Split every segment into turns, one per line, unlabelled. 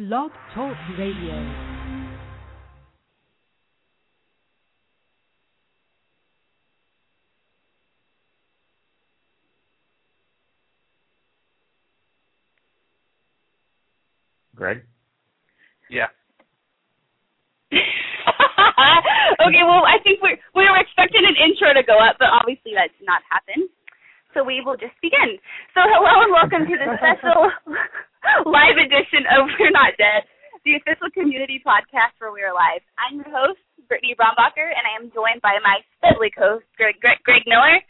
Blog Talk Radio.
Greg?
Yeah.
okay, well, I think we're we were expecting an intro to go up, but obviously that did not happen. So we will just begin. So hello and welcome to the special live edition of We're Not Dead, the official community podcast for We're Alive. I'm your host, Brittany Brombacher, and I am joined by my deadly co-host, Greg, Greg, Greg Miller,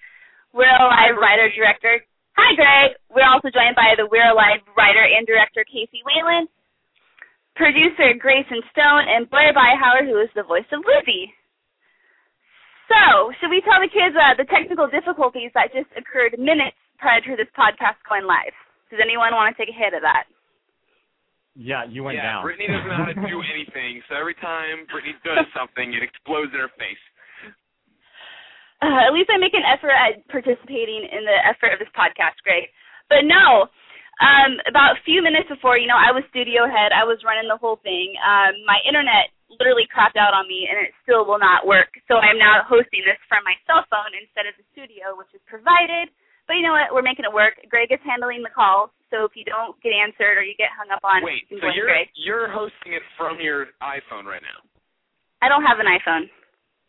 We're Alive writer director. Hi, Greg. We're also joined by the We're Alive writer and director Casey Wayland, producer Grayson Stone, and Blair Byhauer, who is the voice of Lizzie. So, should we tell the kids uh, the technical difficulties that just occurred minutes prior to this podcast going live? Does anyone want to take a hit of that?
Yeah, you went
yeah,
down.
Brittany doesn't know how to do anything, so every time Brittany does something, it explodes in her face.
Uh, at least I make an effort at participating in the effort of this podcast, Greg. But no, um, about a few minutes before, you know, I was studio head, I was running the whole thing. Um, my internet literally crapped out on me and it still will not work. So I'm now hosting this from my cell phone instead of the studio, which is provided. But you know what? We're making it work. Greg is handling the calls, so if you don't get answered or you get hung up on,
Wait,
you
so you're
Greg.
you're hosting it from your iPhone right now?
I don't have an iPhone.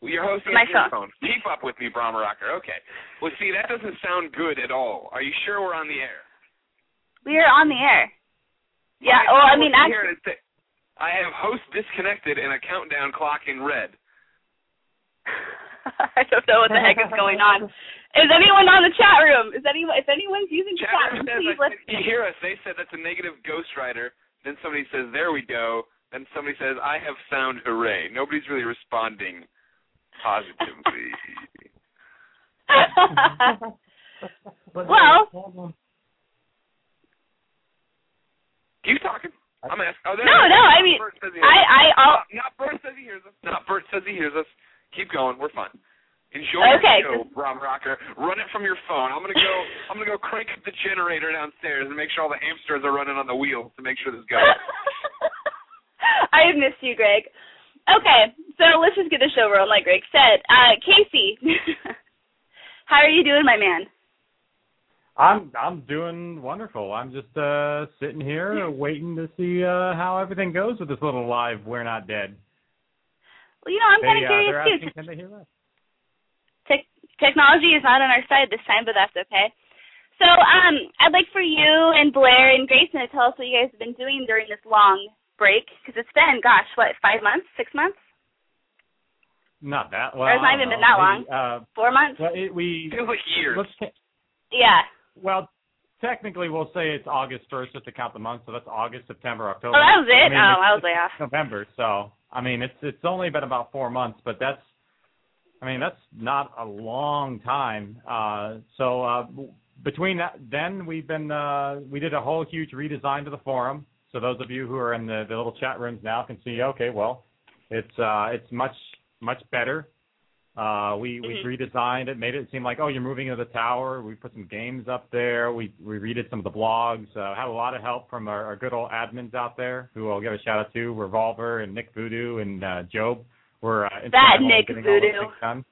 Well, you're hosting
My
it from your
phone.
phone. Keep up with me, Brahma Rocker. Okay. Well, see, that doesn't sound good at all. Are you sure we're on the air?
We are on the air. Yeah. Well, I
I'm
mean,
looking
actually,
I have host disconnected and a countdown clock in red.
I don't know what the heck is going on. Is anyone on the chat room? Is anyone? If anyone's using the
Chat
chat
room
room, please let.
said, you hear us. They said that's a negative Ghost ghostwriter. Then somebody says, there we go. Then somebody says, I have sound hooray. Nobody's really responding positively.
well,
Keep talking. I'm asking. Oh, there
no,
it is.
no. I mean,
Bert says he hears
I,
us.
I, I'll,
Not, not Bert says he hears us. Not Bert says he hears us. Keep going. We're fine. Enjoy
Okay,
your show, Brom Rocker. Run it from your phone. I'm gonna go. I'm gonna go crank up the generator downstairs and make sure all the hamsters are running on the wheels to make sure this goes.
I have missed you, Greg. Okay, so let's just get the show rolling, like Greg said. Uh, Casey, how are you doing, my man?
I'm I'm doing wonderful. I'm just uh sitting here waiting to see uh how everything goes with this little live We're Not Dead.
Well, you know, I'm kind of
uh,
curious
they're
too.
asking, can they hear us?
Technology is not on our side this time, but that's okay. So, um, I'd like for you and Blair and Grayson to tell us what you guys have been doing during this long break, because it's been, gosh, what, five months, six months,
Not that well.
It's not
I don't
even been that long.
Maybe, Uh
four months?
well it, we
Feels like years.
let's ta-
Yeah.
Well technically we'll say it's August first just to count the months, so that's August, September, October.
Oh, that was it.
I mean,
oh, I was off.
November. So I mean, it's it's only been about four months, but that's I mean that's not a long time. Uh, so uh, between that, then we've been uh, we did a whole huge redesign to the forum. So those of you who are in the, the little chat rooms now can see. Okay, well, it's uh, it's much much better. Uh, we we
Mhm.
redesigned it, made it seem like oh you're moving into the tower. We put some games up there. We we redid some of the blogs. Uh, had a lot of help from our, our good old admins out there, who I'll give a shout out to Revolver and Nick Voodoo and uh, Job. Were uh,
That Nick
all
Voodoo.
things done.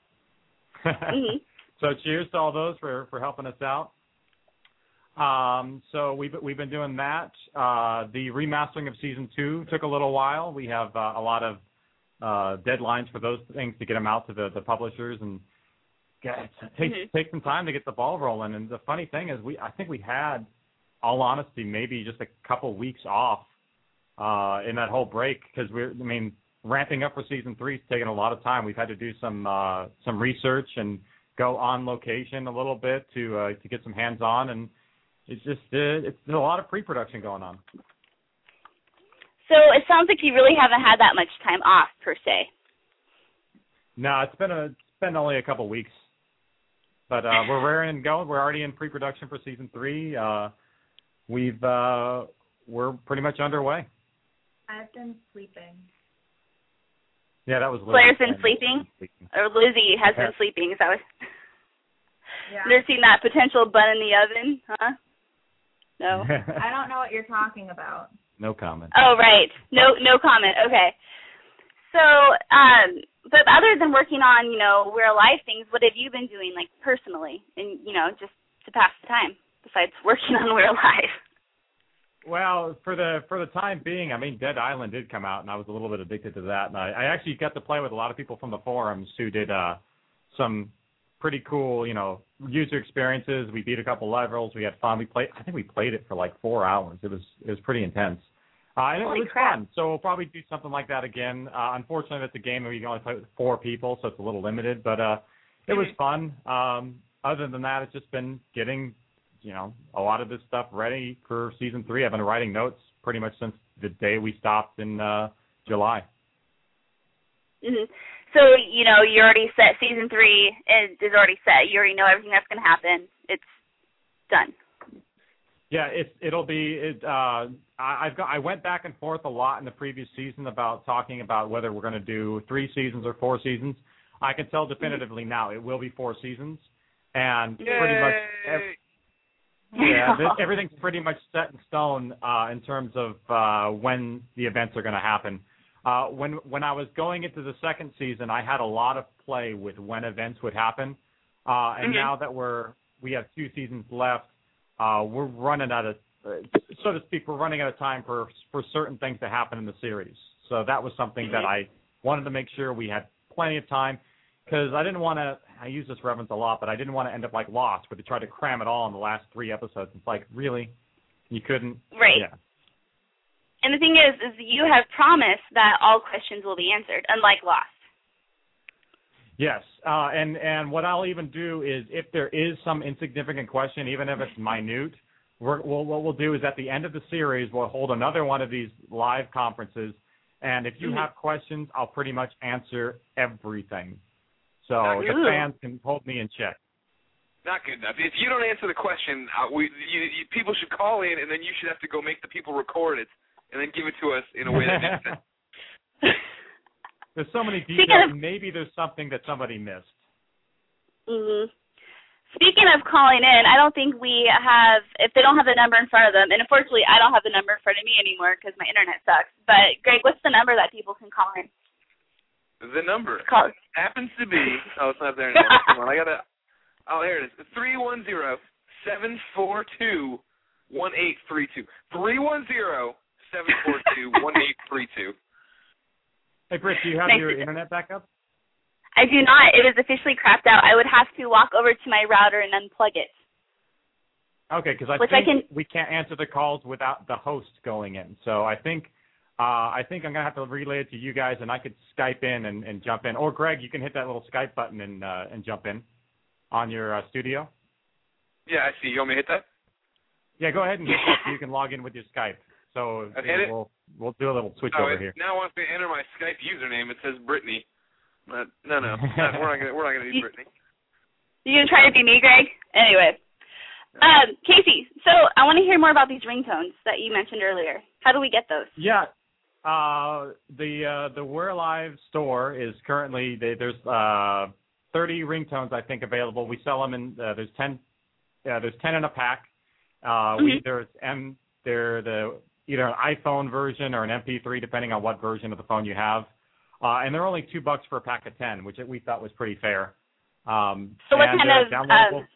hmm
So cheers to all those for for helping us out. Um, so we've we've been doing that. Uh, the remastering of season two took a little while. We have uh, a lot of deadlines for those things to get them out to the, the publishers, and yeah, take
Mhm.
takes some time to get the ball rolling. And the funny thing is, we I think we had, all honesty, maybe just a couple weeks off uh, in that whole break because we're I mean ramping up for season three is taking a lot of time. We've had to do some uh, some research and go on location a little bit to uh, to get some hands on, and it's just uh, it's there's a lot of pre-production going on.
So it sounds like you really haven't had that much time off per se.
No, it's been a it's been only a couple weeks, but uh, we're raring and going. We're already in pre-production for season three. Uh, we've uh, we're pretty much underway.
I've been sleeping.
Yeah, that was. Liz.
Blair's been sleeping? Or Lizzie has
Yeah.
been sleeping. Is that what?
Yeah.
They're seeing that potential bun in the oven, huh? No.
I don't know what you're talking about.
No comment.
Oh, right. No, no comment. Okay. So, um, but other than working on, you know, We're Alive things, what have you been doing, like personally, and you know, just to pass the time besides working on We're Alive?
Well, for the for the time being, I mean, Dead Island did come out, and I was a little bit addicted to that. And I, I actually got to play with a lot of people from the forums who did uh, some pretty cool, you know, user experiences. We beat a couple levels. We had fun. We played. I think we played it for like four hours. It was it was pretty intense. Uh, and
Holy
it was
crap.
fun. So we'll probably do something like that again. Uh, unfortunately, that's a game where you can only play with four people, so it's a little limited. But uh, it was fun. Um, other than that, it's just been getting, you know, a lot of this stuff ready for season three. I've been writing notes pretty much since the day we stopped in uh, July.
hmm So, you know, you already set season three is, is already set. You already know everything that's going to happen. It's done.
Yeah, it's it'll be it. Uh, I, I've got I went back and forth a lot in the previous season about talking about whether we're going to do three seasons or four seasons. I can tell definitively now it will be four seasons, and pretty much ev- yeah, this, everything's pretty much set in stone uh, in terms of uh, when the events are going to happen. Uh, when when I was going into the second season, I had a lot of play with when events would happen, uh, and
Mhm.
now that we're we have two seasons left, uh, we're running out of, uh, so to speak, we're running out of time for for certain things to happen in the series. So that was something that I wanted to make sure we had plenty of time because I didn't want to. I use this reference a lot, but I didn't want to end up like Lost, where they tried to cram it all in the last three episodes. It's like really, you couldn't.
Right.
Yeah.
And the thing is, is you have promised that all questions will be answered, unlike Lost.
Yes, uh, and and what I'll even do is if there is some insignificant question, even if it's minute, we're, we'll, what we'll do is at the end of the series we'll hold another one of these live conferences, and if you
Mhm.
have questions, I'll pretty much answer everything. So
Not
the
good.
fans can hold me in check.
Not good enough. If you don't answer the question, uh, we you, you, people should call in, and then you should have to go make the people record it, and then give it to us in a way that makes sense.
there's so many
Speaking
details.
of-
maybe there's something that somebody missed.
hmm Speaking of calling in, I don't think we have, if they don't have the number in front of them, and unfortunately I don't have the number in front of me anymore because my internet sucks, but Greg, what's the number that people can call in?
The number
Call.
happens to be. Oh, it's not there anymore. Come on, I gotta. Oh, here it is. Three one zero seven four two one eight three two. Three one zero seven four two one eight three two.
Hey, Britt, do you have
Nice
your
to-
internet back up?
I do not. It is officially crapped out. I would have to walk over to my router and unplug it.
Okay, because I
Which I
think
can-
we can't answer the calls without the host going in. So I think uh, I think I'm gonna have to relay it to you guys, and I could Skype in and, and jump in. Or Greg, you can hit that little Skype button and uh, and jump in on your uh, studio.
Yeah, I see. You want me to hit that?
Yeah, go ahead and hit that so you can log in with your Skype. So
I've it.
we'll we'll do a little switch
oh,
over
it
here.
now wants me to enter my Skype username. It says Brittany. But no, no, no, we're not gonna we're not gonna do
You-
Brittany.
You gonna try to be me, Greg? Anyway, um, Casey. So I want to hear more about these ringtones that you mentioned earlier. How do we get those?
Yeah. Uh, the uh, the We're Alive store is currently they, there's uh, 30 ringtones I think available. We sell them in uh, there's 10 uh, there's 10 in a pack. Uh, we
Mhm.
there's M they're the either an iPhone version or an MP3 depending on what version of the phone you have. Uh, and they're only two bucks for a pack of 10, which we thought was pretty fair. Um,
So what
and,
kind
uh,
of
downloadable-
um,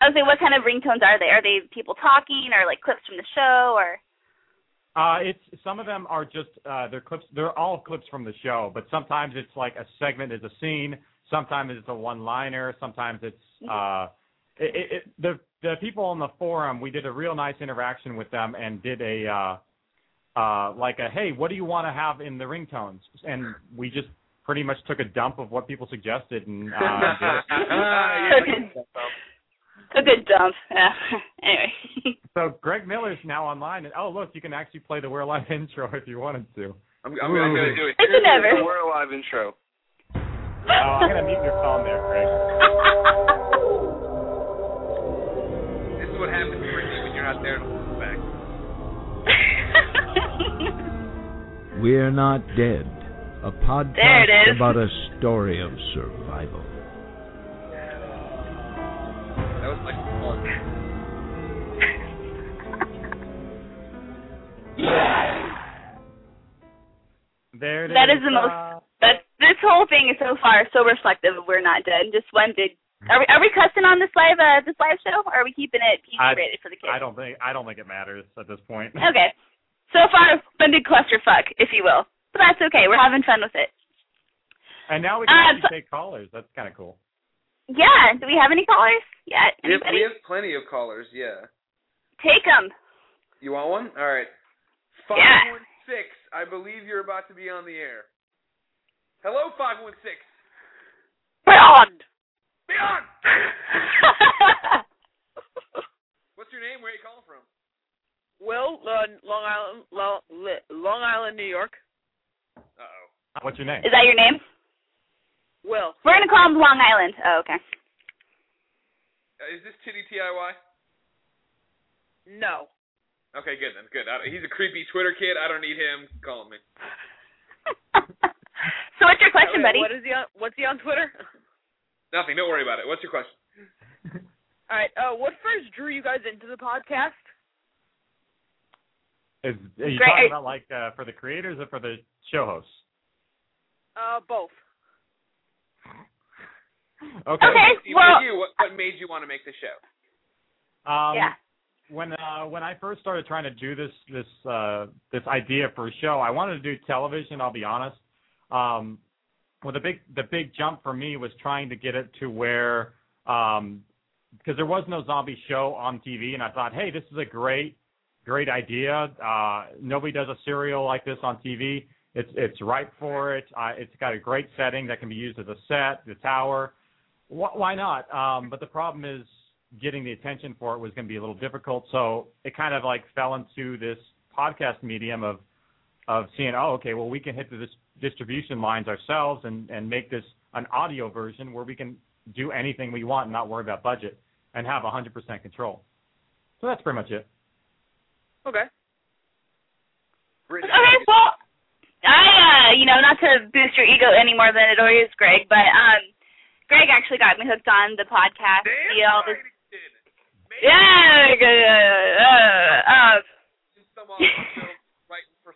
I was saying, what kind of ringtones are they? Are they people talking or like clips from the show or?
Uh, it's some of them are just uh, they're clips. They're all clips from the show, but sometimes it's like a segment is a scene. Sometimes it's a one-liner. Sometimes it's uh, it, it, it, the the people on the forum. We did a real nice interaction with them and did a uh, uh, like a hey, what do you want to have in the ringtones? And we just pretty much took a dump of what people suggested and uh, did it.
Yeah,
A good dump. Yeah. anyway.
So Greg Miller's now online, and oh look, you can actually play the We're Alive intro if you wanted to.
I'm, I'm, I'm gonna do it.
It's
Here's
never.
the We're Alive intro.
Oh, I'm gonna mute your phone there, Greg.
This is what happens, Brittany, when you're not there to listen back.
We're Not Dead, a podcast about a story of survival.
That was like fun.
There it
That
is.
is the most-
Uh,
But this whole thing is so far so reflective of We're Not Dead. Just one big. Are we, are we cussing on this live uh, this live show? Or are we keeping it PG rated for the kids?
I don't think I don't think it matters at this point.
Okay. So far, one big clusterfuck, if you will. But that's okay. We're having fun with it.
And now we can
Uh,
actually
so-
take callers. That's kind of cool.
Yeah. Do we have any callers yet?
We have, we have plenty of callers. Yeah.
Take them.
You want one? All right. Five
Yeah.
one six. I believe you're about to be on the air. Hello, five one six.
Beyond.
Beyond. What's your name? Where are you calling from?
Will, uh, Long Island, Long, Long Island, New York.
Uh oh.
What's your name?
Is that your name?
Will.
We're gonna call him Long Island. Oh, okay.
Uh, is this Titty TIY?
No.
Okay, good then. Good. I, he's a creepy Twitter kid. I don't need him calling me.
so what's your question, buddy?
What is he on? What's he on Twitter?
Nothing. Don't worry about it. What's your question?
All right. Uh, what first drew you guys into the podcast?
Is are you
Great.
talking about like uh, for the creators or for the show hosts?
Uh, both.
Okay.
Okay.
You-
well-
you, what, what made you want to make the show?
Um,
yeah.
when uh when I first started trying to do this this uh this idea for a show, I wanted to do television, I'll be honest. Um well the big the big jump for me was trying to get it to where um because there was no zombie show on TV and I thought, "Hey, this is a great great idea. Uh nobody does a serial like this on TV. It's it's right for it. Uh, it's got a great setting that can be used as a set, the tower. Wh- why not? Um, but the problem is getting the attention for it was going to be a little difficult. So it kind of like fell into this podcast medium of of seeing, oh, okay, well we can hit the dis- distribution lines ourselves and and make this an audio version where we can do anything we want and not worry about budget and have 100% control. So that's pretty much it.
Okay.
Brittany,
Okay, well, I, uh, you know, not to boost your ego any more than it already is, Greg, but um, Greg actually got me hooked on the podcast.
Damn
See all
right
this,
he did. Maybe
yeah, uh, uh, uh,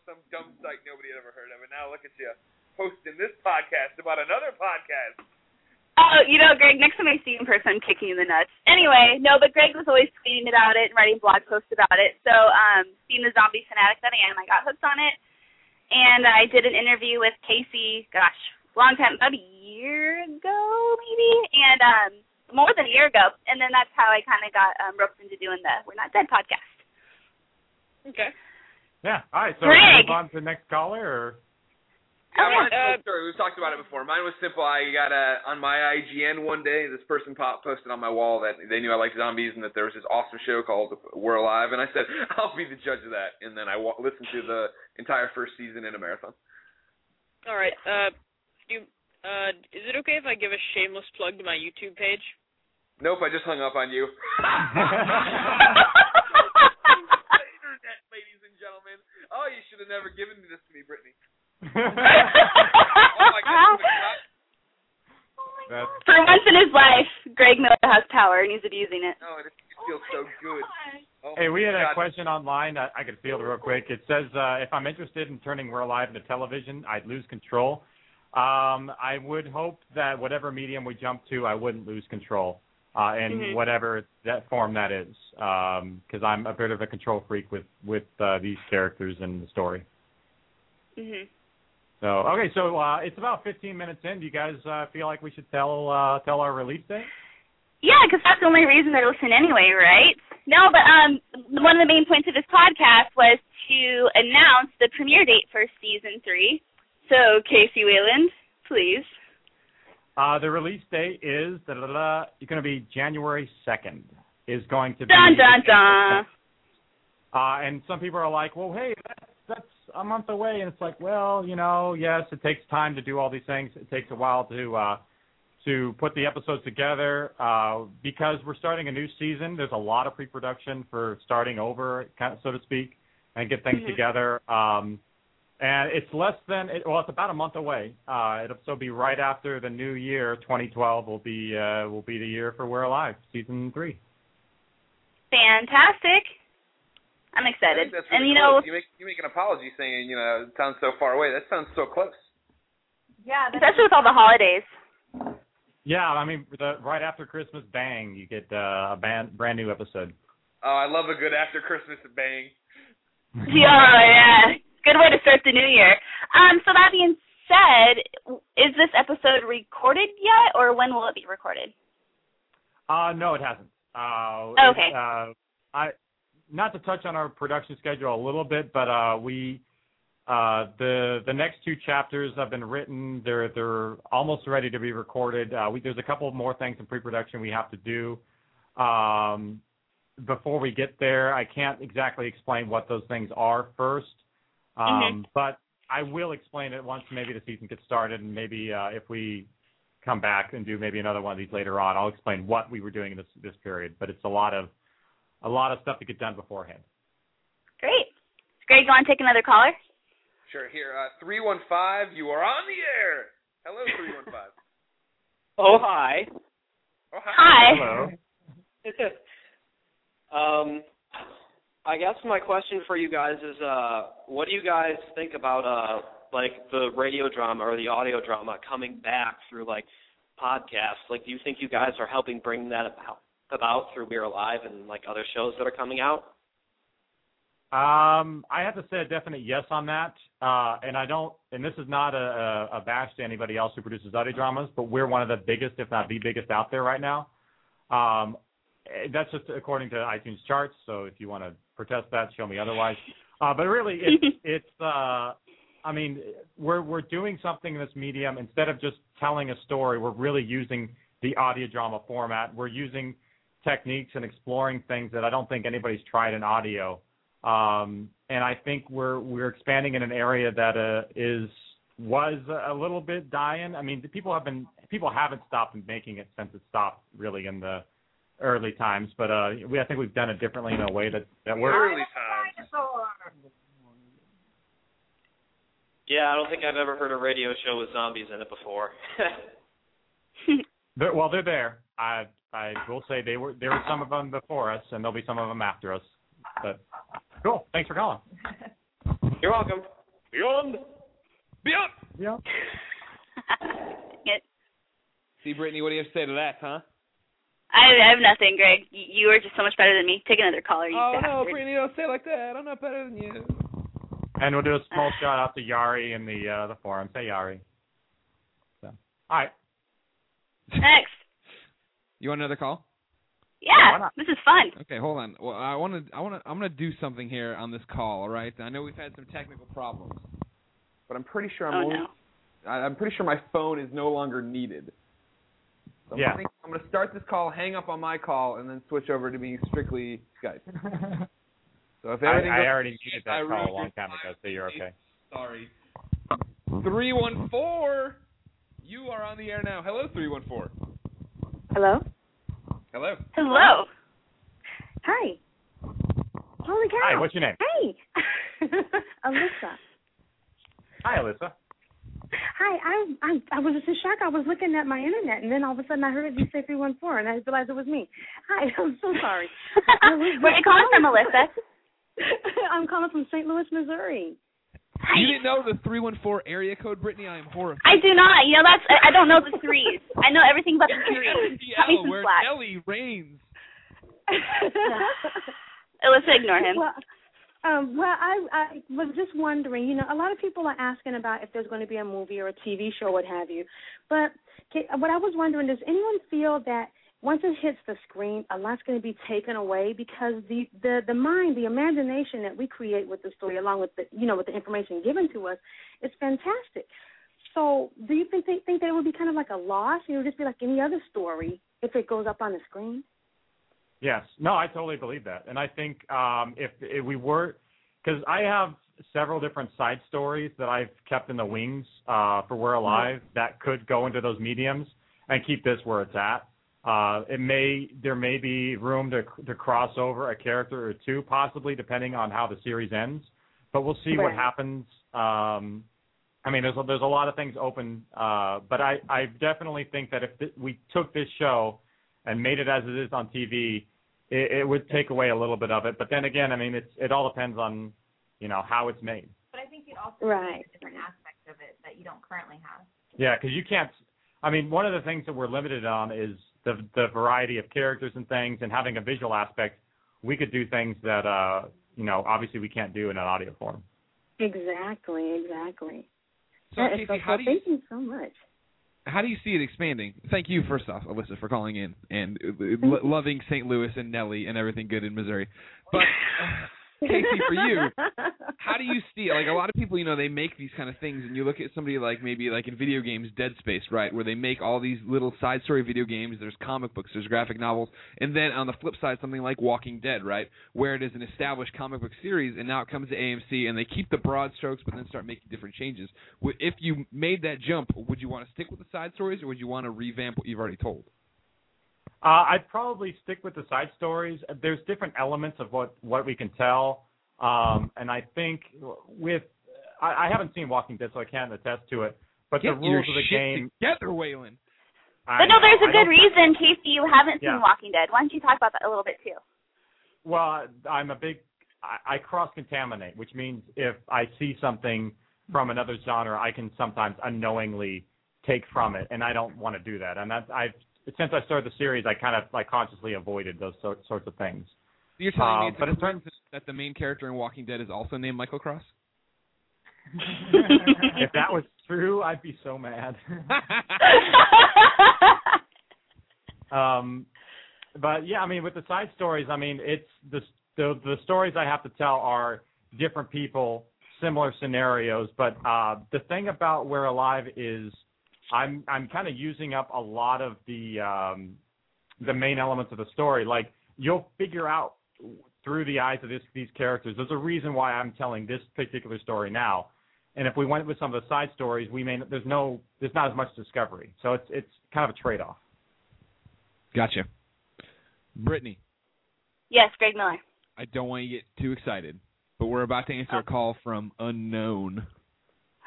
some audio writing for some dumb site nobody had ever heard of, and now look at you hosting this podcast about another podcast.
Oh, you know, Greg, next time I see you in person, I'm kicking you in the nuts. Anyway, no, but Greg was always tweeting about it and writing blog posts about it. So, um, being the zombie fanatic that I am, I got hooked on it. And I did an interview with Casey, gosh, long time, about a year ago, maybe, and um, more than a year ago. And then that's how I kind of got um, roped into doing the We're Not Dead podcast.
Okay.
Yeah. All right. So
Greg.
move on to the next caller, or
Oh,
Yeah,
yeah.
mine's
Uh,
cool story. We've talked about it before. Mine was simple. I got a on my IGN one day. This person pop posted on my wall that they knew I liked zombies and that there was this awesome show called We're Alive, and I said I'll be the judge of that. And then I wa- listened to the entire first season in a marathon.
All right. Uh, you. Uh, is it okay if I give a shameless plug to my YouTube page?
Nope, I just hung up on you. Internet, ladies and gentlemen. Oh, you should have never given this to me, Brittany. Oh my God.
That's
For once in his life, Greg Miller has power and he's abusing it.
Oh, it feels so good. Oh
Hey, we
my
had a question online. I, I could field it real quick. It says, uh, if I'm interested in turning We're Alive into television, I'd lose control. Um, I would hope that whatever medium we jump to, I wouldn't lose control uh, in
Mhm.
whatever that form that is, because I'm a bit of a control freak with with uh, these characters and the story.
Mhm.
So okay, so uh, it's about 15 minutes in. Do you guys uh, feel like we should tell uh, tell our release date?
Yeah, because that's the only reason they're listening anyway, right? No, but um, one of the main points of this podcast was to announce the premiere date for season three. So, Casey Wayland, please.
Uh, the release date is da, da, da, it's going to be January 2nd. Is going to be
Dun dun dun.
Uh, and some people are like, well, hey, that's, that's a month away. And it's like, well, you know, yes, it takes time to do all these things. It takes a while to uh, to put the episodes together uh, because we're starting a new season. There's a lot of pre-production for starting over, so to speak, and get things
Mhm.
together. Um, and it's less than it, well, it's about a month away. Uh, it'll so be right after the new year, 2012 will be uh, will be the year for We're Alive, season three.
Fantastic. I'm excited.
think that's
and
really
you know,
you make you make an apology saying you know it sounds so far away. That sounds so close.
Yeah.
Especially with all the holidays.
Yeah, I mean, the, right after Christmas, bang, you get uh, a band, brand new episode.
Oh, I love a good after Christmas bang.
Yeah, yeah. Good way to start the new year. Um, so that being said, is this episode recorded yet, or when will it be recorded?
Uh, no, it hasn't. Uh,
Okay.
it, uh, I not to touch on our production schedule a little bit, but uh, we uh, the the next two chapters have been written. They're they're almost ready to be recorded. Uh, we, there's a couple more things in pre-production we have to do. Um, before we get there, I can't exactly explain what those things are first, um,
Mhm.
but I will explain it once maybe the season gets started, and maybe uh, if we come back and do maybe another one of these later on, I'll explain what we were doing in this this period. But it's a lot of a lot of stuff to get done beforehand.
Great. Greg, you want to take another caller?
Sure. Here, uh, three one five. You are on the air. Hello, three one five.
Oh hi.
Oh hi.
Hi.
Hello.
um, I guess my question for you guys is, uh, what do you guys think about uh, like the radio drama or the audio drama coming back through like podcasts? Like, do you think you guys are helping bring that about about through We're Alive and like other shows that are coming out?
Um, I have to say a definite yes on that. Uh, and I don't, and this is not a, a, a bash to anybody else who produces audio dramas, but we're one of the biggest, if not the biggest, out there right now. Um, eh, that's just according to iTunes charts. So if you want to protest that, show me otherwise. Uh, but really, it's it's. Uh, I mean, we're we're doing something in this medium instead of just telling a story. We're really using the audio drama format. We're using techniques and exploring things that I don't think anybody's tried in audio. Um, and I think we're we're expanding in an area that uh, is was a little bit dying. I mean, people have been people haven't stopped making it since it stopped really in the early times, but uh, we I think we've done it differently in a way that that works.
Early times.
Yeah, I don't think I've ever heard a radio show with zombies in it before.
They're, well, they're there. I I will say they were there were some of them before us, and there'll be some of them after us. But cool. Thanks for calling.
You're welcome. Beyond.
Beyond.
Yeah.
It-
See, Brittany, what do you have to say to that, huh?
I, I have nothing, Greg. You, you are just so much better than me. Take another caller, you
Oh no. Brittany, don't say it like that. I'm not better than you.
And we'll do a small shout out to Yari in the uh, the forum. Say Yari. So, all right.
Next.
You want another call?
Why
Yeah,
not?
this is fun.
Okay, hold on. Well, I want to, I want to, I'm going to do something here on this call. All right. I know we've had some technical problems, but I'm pretty sure I'm
Oh
only,
no.
I, I'm pretty sure my phone is no longer needed. So I'm
Yeah.
gonna think- I'm going to start this call, hang up on my call, and then switch over to being strictly Skype. So if
I,
everything
I
goes,
already needed
I
that call a long
your
time ago, so you're okay.
sorry. Three one four. You are on the air now. Hello, three one four.
Hello?
Hello.
Hello.
Hi. Holy cow.
Hi, what's your name?
Hey. Alyssa.
Hi, Alyssa.
Hi, I, I I was just in shock. I was looking at my internet, and then all of a sudden I heard you say 314, and I realized it was me. Hi, I'm so sorry.
Where are you calling from, Alyssa?
I'm calling from St. Louis, Missouri.
You didn't know the three one four area code, Brittany? I am horrified.
I do not. You know that's. I, I don't know the threes. I know everything but the threes. Cut me
Seattle,
some
where
slack.
Nelly reigns.
Alyssa, ignore him.
Well, um, well, I I was just wondering. You know, a lot of people are asking about if there's going to be a movie or a TV show, what have you. But what I was wondering, does anyone feel that once it hits the screen, a lot's going to be taken away because the the the mind, the imagination that we create with the story, along with the you know with the information given to us, is fantastic. So, do you think they think that it would be kind of like a loss? It would just be like any other story if it goes up on the screen.
Yes. No, I totally believe that, and I think um, if, if we were, because I have several different side stories that I've kept in the wings uh, for We're Alive that could go into those mediums and keep this where it's at. Uh, it may there may be room to to cross over a character or two, possibly depending on how the series ends. But we'll see what happens. Um, I mean, there's a, there's a lot of things open, uh, but I I definitely think that if th- we took this show and made it as it is on TV, it, it would take away a little bit of it. But then again, I mean, it's it all depends on you know how it's made.
But I think you'd also
Right.
a different aspect of it that you don't currently have.
Yeah, because you can't. I mean, one of the things that we're limited on is the the variety of characters and things, and having a visual aspect. We could do things that uh, you know, obviously we can't do in an audio form.
Exactly, exactly.
So,
That is
Casey,
so
how
cool.
do you
Thank you so much.
How do you see it expanding? Thank you, first off, Alyssa, for calling in and uh, lo- loving St. Louis and Nelly and everything good in Missouri. But uh, Casey, for you, how do you see like a lot of people, you know, they make these kind of things, and you look at somebody like maybe like in video games, Dead Space, right, where they make all these little side story video games. There's comic books, there's graphic novels, and then on the flip side, something like Walking Dead, right, where it is an established comic book series, and now it comes to AMC, and they keep the broad strokes, but then start making different changes. If you made that jump, would you want to stick with the side stories, or would you want to revamp what you've already told?
Uh, I'd probably stick with the side stories. There's different elements of what what we can tell, um, and I think with I, I haven't seen Walking Dead, so I can't attest to it. But
Get
the rules of the game.
together, Wayland.
I
But no,
know,
there's a
I
good reason, Casey, you haven't
Yeah.
seen Walking Dead. Why don't you talk about that a little bit too?
Well, I'm a big. I, I cross contaminate, which means if I see something from another genre, I can sometimes unknowingly take from it, and I don't want to do that. And that's I've since I started the series, I kind of like consciously avoided those sort, sorts of things.
You're telling me it's
but in terms-
coincidence that the main character in Walking Dead is also named Michael Cross?
if that was true, I'd be so mad. um, but yeah, I mean, with the side stories, I mean, it's the the the stories I have to tell are different people, similar scenarios. But uh, the thing about We're Alive is, I'm I'm kind of using up a lot of the um, the main elements of the story. Like you'll figure out through the eyes of this, these characters. There's a reason why I'm telling this particular story now. And if we went with some of the side stories, we may there's no there's not as much discovery. So it's it's kind of a trade off.
Gotcha. Brittany,
yes, Greg Miller.
I don't want you to get too excited, but we're about to answer a call from unknown.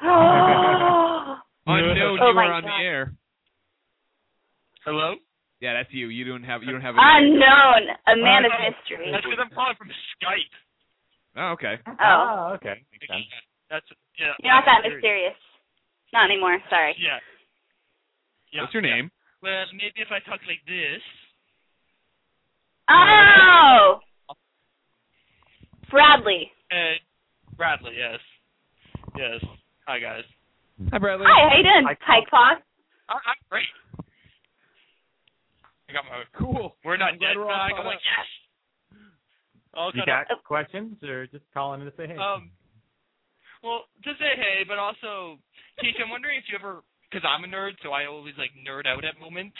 oh
Unknown,
Oh
you
my
are on
God.
the air.
Hello?
Yeah, that's you. You don't have you don't have.
Unknown, a man of
Uh,
mystery.
That's because I'm calling from Skype.
Oh, okay.
Oh,
okay. Makes sense.
That's yeah.
you're not that mysterious. Not anymore. Sorry.
Yeah. yeah.
What's your name?
Well, maybe if I talk like this.
Oh, Bradley.
Uh, Bradley, yes. Yes. Hi, guys.
Hi, Bradley.
Hi, how you doing? Hi, Claude.
I, I'm great. I got my.
Cool.
We're not
I'm
dead
we're all
I'm like,
up.
yes! All
You got
up.
questions or just calling to say hey?
Um, well, to say hey, but also, Keisha, I'm wondering if you ever, because I'm a nerd, so I always like nerd out at moments.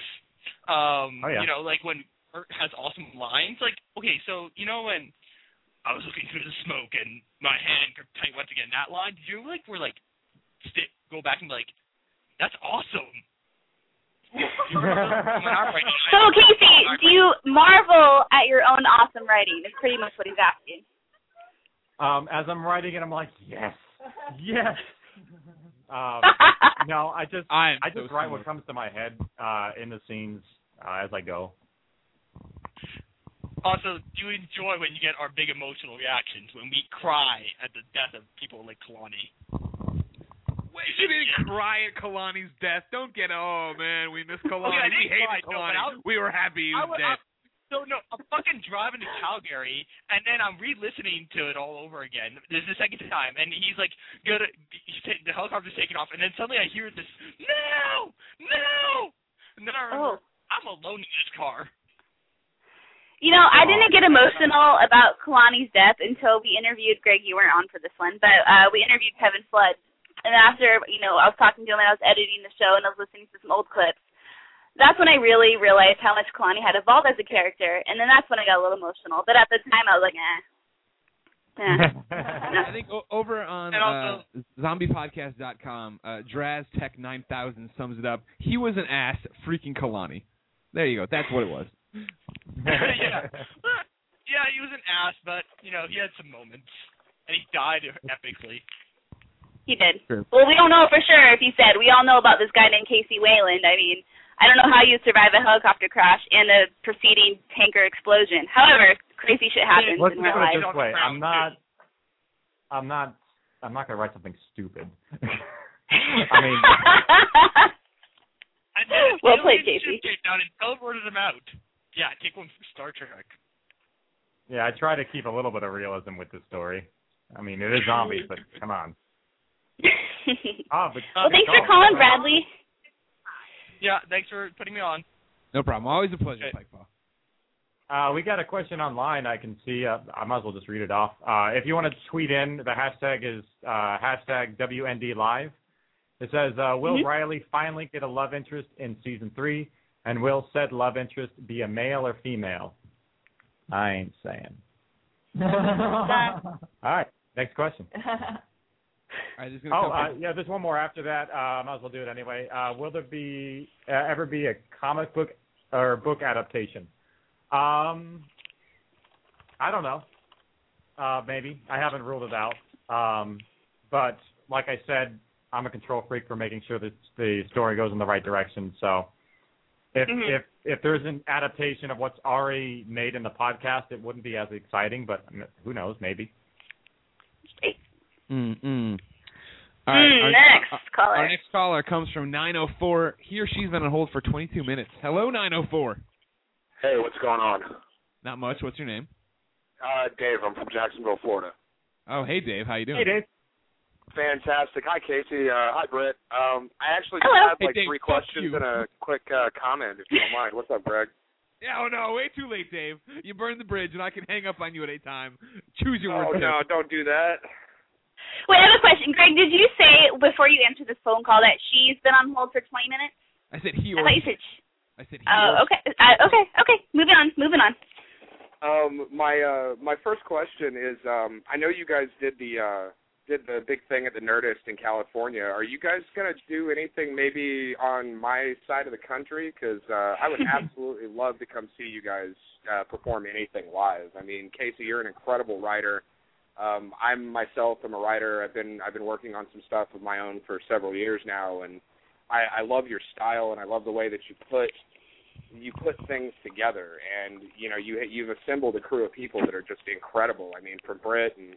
Um,
Oh, yeah.
you know, like when Art has awesome lines. Like, okay, so you know when I was looking through the smoke and my hand gripped tight once again. That line, did you like were like stick go back and be like, that's awesome. Writing,
So, Casey, do you marvel at your own awesome writing? Is pretty much what he's asking.
Um, as I'm writing it, I'm like, yes, yes. Um, no, I just
I'm
I just
so
write
similar.
what comes to my head uh, in the scenes uh, as I go.
Also, do you enjoy when you get our big emotional reactions when we cry at the death of people like Kalani?
Wait, you didn't cry at Kalani's death. Don't get oh man, we miss Kalani.
I
we hated
cry,
Kalani.
I was-
we were happy he was
was-
dead.
So no, I'm fucking driving to Calgary, and then I'm re-listening to it all over again. This is the second time, and he's like, "Good." He's ta- the helicopter's taking off, and then suddenly I hear this, "No, no!" And then I remember I'm alone in this car.
You know, I didn't get emotional about Kalani's death until we interviewed Greg. You weren't on for this one, but uh, we interviewed Kevin Flood. And after, you know, I was talking to him and I was editing the show and I was listening to some old clips. That's when I really realized how much Kalani had evolved as a character. And then that's when I got a little emotional. But at the time, I was like, eh. Eh.
I think o- over on
And also-
uh, zombiepodcast.com, uh, DrazTech9000 sums it up. He was an ass freaking Kalani. There you go. That's what it was.
yeah, yeah, he was an ass, but you know he had some moments, and he died epically.
He did.
Sure.
Well, we don't know for sure if he said. We all know about this guy named Casey Wayland. I mean, I don't know how you'd survive a helicopter crash and a preceding tanker explosion. However, crazy shit happens
Let's
in
put
real
it
life.
this way: I'm not, I'm not, I'm not gonna write something stupid. I mean,
And then if
Well
aliens
played,
just
Casey.
came down and teleported them out. Yeah, take one from Star Trek.
yeah, I try to keep a little bit of realism with this story. I mean, it is zombies, but come on. Ah, but
well, thanks for calling, Bradley.
Yeah, thanks for putting me on.
No problem. Always a pleasure,
Okay.
Pike Paw.
Uh, we got a question online. I can see. Uh, I might as well just read it off. Uh, if you want to tweet in, the hashtag is uh, hashtag WND Live. It says, uh, "Will
Mhm.
Riley finally get a love interest in season three? And will said love interest be a male or female?" I ain't saying. All right, next question.
All right, there's gonna
Oh, uh, yeah, there's one more after that. Uh, might as well do it anyway. Uh, will there be uh, ever be a comic book or book adaptation? Um, I don't know. Uh, maybe I haven't ruled it out. Um, but like I said, I'm a control freak for making sure that the story goes in the right direction. So if
Mhm.
if if there's an adaptation of what's already made in the podcast, it wouldn't be as exciting. But who knows? Maybe.
Mm-mm.
Mm,
our,
next
our,
caller.
Our next caller comes from 904. He or she's been on hold for 22 minutes. Hello, 904.
Hey, what's going on?
Not much. What's your name?
Uh, Dave, I'm from Jacksonville, Florida.
Oh, hey, Dave. How you doing?
Hey, Dave.
Fantastic. Hi, Casey. Uh, hi, Britt. Um, I actually just
Hello.
have
Hey,
like
Dave,
three questions
you.
and a quick uh, comment, if you don't mind. What's up, Greg?
Yeah, oh no, way too late, Dave. You burned the bridge, and I can hang up on you at any time. Choose your
Oh
words.
no, don't do that.
Wait, I have a question. Greg, did you say before you answered this phone call that she's been on hold for 20 minutes?
I said he
I thought you said. She.
I said he
Oh,
or
okay. Uh, okay, okay. Moving on. Moving on.
Um, my uh, my first question is, um, I know you guys did the uh, did the big thing at the Nerdist in California. Are you guys gonna do anything maybe on my side of the country? Because uh, I would absolutely love to come see you guys uh, perform anything live. I mean, Casey, you're an incredible writer. Um, I'm myself. I'm a writer. I've been I've been working on some stuff of my own for several years now, and I, I love your style and I love the way that you put you put things together and you know you you've assembled a crew of people that are just incredible. I mean, from Britt and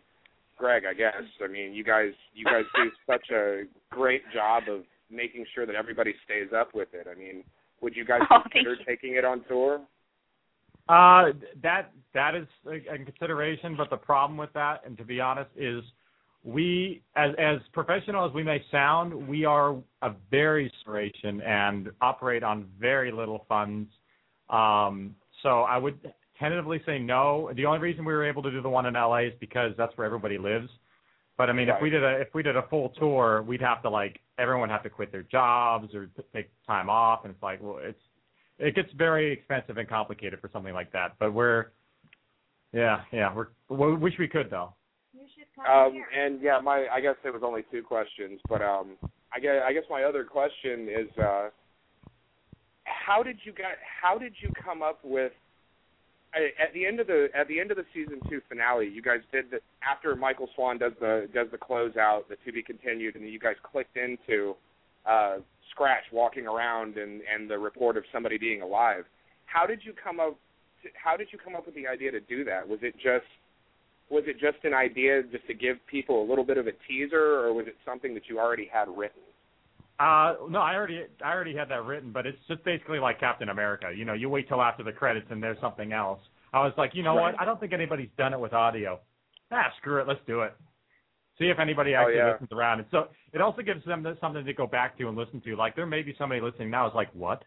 Greg, I guess. I mean, you guys you guys do such a great job of making sure that everybody stays up with it. I mean, would you guys
Oh,
consider
you.
taking it on tour?
Uh, that that is a, a consideration, but the problem with that, and to be honest, is we, as as professional as we may sound, we are a very inspiration and operate on very little funds. Um, so I would tentatively say no. The only reason we were able to do the one in LA is because that's where everybody lives. But I mean, if we did a if we did a full tour, we'd have to like everyone have to quit their jobs or t- take time off, and it's like, well, it's it gets very expensive and complicated for something like that. But we're, yeah, yeah, we're we wish we could though.
You should come
Um,
here.
and yeah, my I guess it was only two questions, but um, I guess I guess my other question is, uh, how did you guys how did you come up with at the end of the at the end of the season two finale? You guys did the after Michael Swan does the does the closeout, the to be continued, and then you guys clicked into uh, Scratch walking around and and the report of somebody being alive. How did you come up? To, how did you come up with the idea to do that? Was it just was it just an idea just to give people a little bit of a teaser, or was it something that you already had written?
Uh, no, I already I already had that written, but it's just basically like Captain America. You know, you wait till after the credits and there's something else. I was like, you know
Right.
what? I don't think anybody's done it with audio. Ah, screw it, let's do it. See if anybody
Oh,
actually
yeah.
listens around. And so it also gives them something to go back to and listen to. Like there may be somebody listening now is like, what?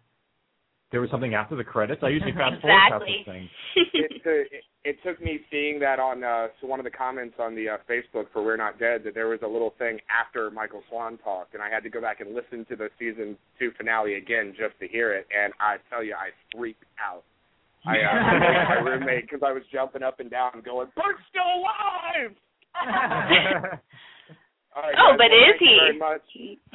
There was something after the credits. I usually fast forward past
Exactly.
those things.
it, uh, it, it took me seeing that on uh, so one of the comments on the uh, Facebook for We're Not Dead that there was a little thing after Michael Swan talked, and I had to go back and listen to the season two finale again just to hear it, and I tell you, I freaked out. I uh, I my roommate because I was jumping up and down, going, "Bert's still alive!" Right,
Oh,
guys,
but
well,
is he?
Very much.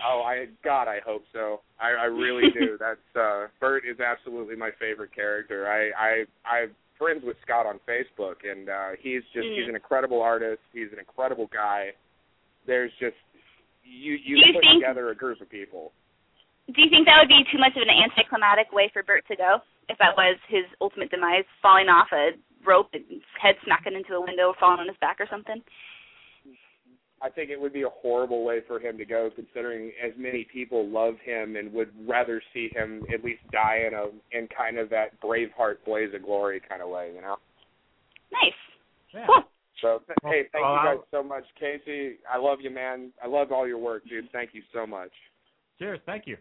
Oh, I God, I hope so. I, I really do. That's uh Bert is absolutely my favorite character. I I I'm friends with Scott on Facebook, and uh he's just
Mm.
he's an incredible artist. He's an incredible guy. There's just you you,
you
put
think-
together a group of people.
do you think that would be too much of an anticlimactic way for Bert to go if that was his ultimate demise, falling off a rope and head smacking into a window, falling on his back or something?
I think it would be a horrible way for him to go, considering as many people love him and would rather see him at least die in a in kind of that Braveheart blaze of glory kind of way, you know.
Nice.
Yeah.
Cool.
So
Well,
hey, thank
well,
you
I-
guys so much, Casey. I love you, man. I love all your work, dude. Thank you so much.
Cheers. Thank you.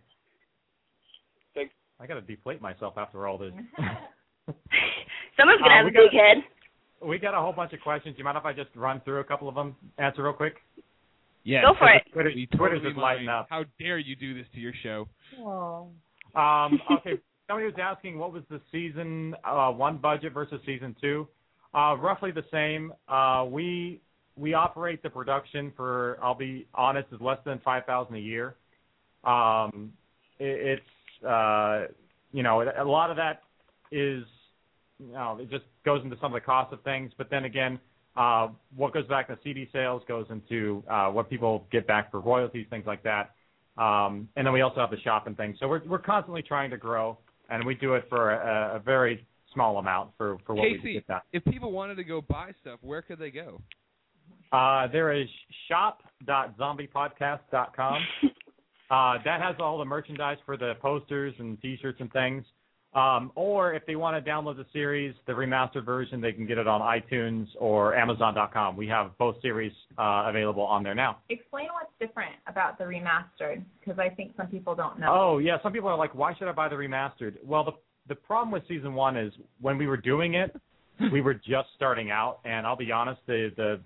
Thanks.
I got to deflate myself after all this.
Someone's gonna
Uh,
have a big
got-
head.
We got a whole bunch of questions. Do you mind if I just run through a couple of them, answer real quick?
Yeah.
Go for it.
Twitter,
We
Twitter's just lighting up.
How dare you do this to your show?
Um, okay, somebody was asking what was the season uh, one budget versus season two. Uh, roughly the same. Uh, we we operate the production for. I'll be honest, is less than five thousand a year. Um, it, it's uh, you know a lot of that is you know it just goes into some of the cost of things. But then again, uh, what goes back to CD sales goes into uh, what people get back for royalties, things like that. Um, and then we also have the shop and things. So we're we're constantly trying to grow, and we do it for a, a very small amount for for what we
Casey,
get done.
if people wanted to go buy stuff, where could they go?
Uh, there is shop.zombiepodcast.com. uh, that has all the merchandise for the posters and T-shirts and things. Um, or if they want to download the series, the remastered version, they can get it on iTunes or Amazon.com. We have both series uh, available on there now.
Explain what's different about the remastered, because I think some people don't know.
Oh yeah, some people are like, why should I buy the remastered? Well, the the problem with season one is when we were doing it, we were just starting out, and I'll be honest, the the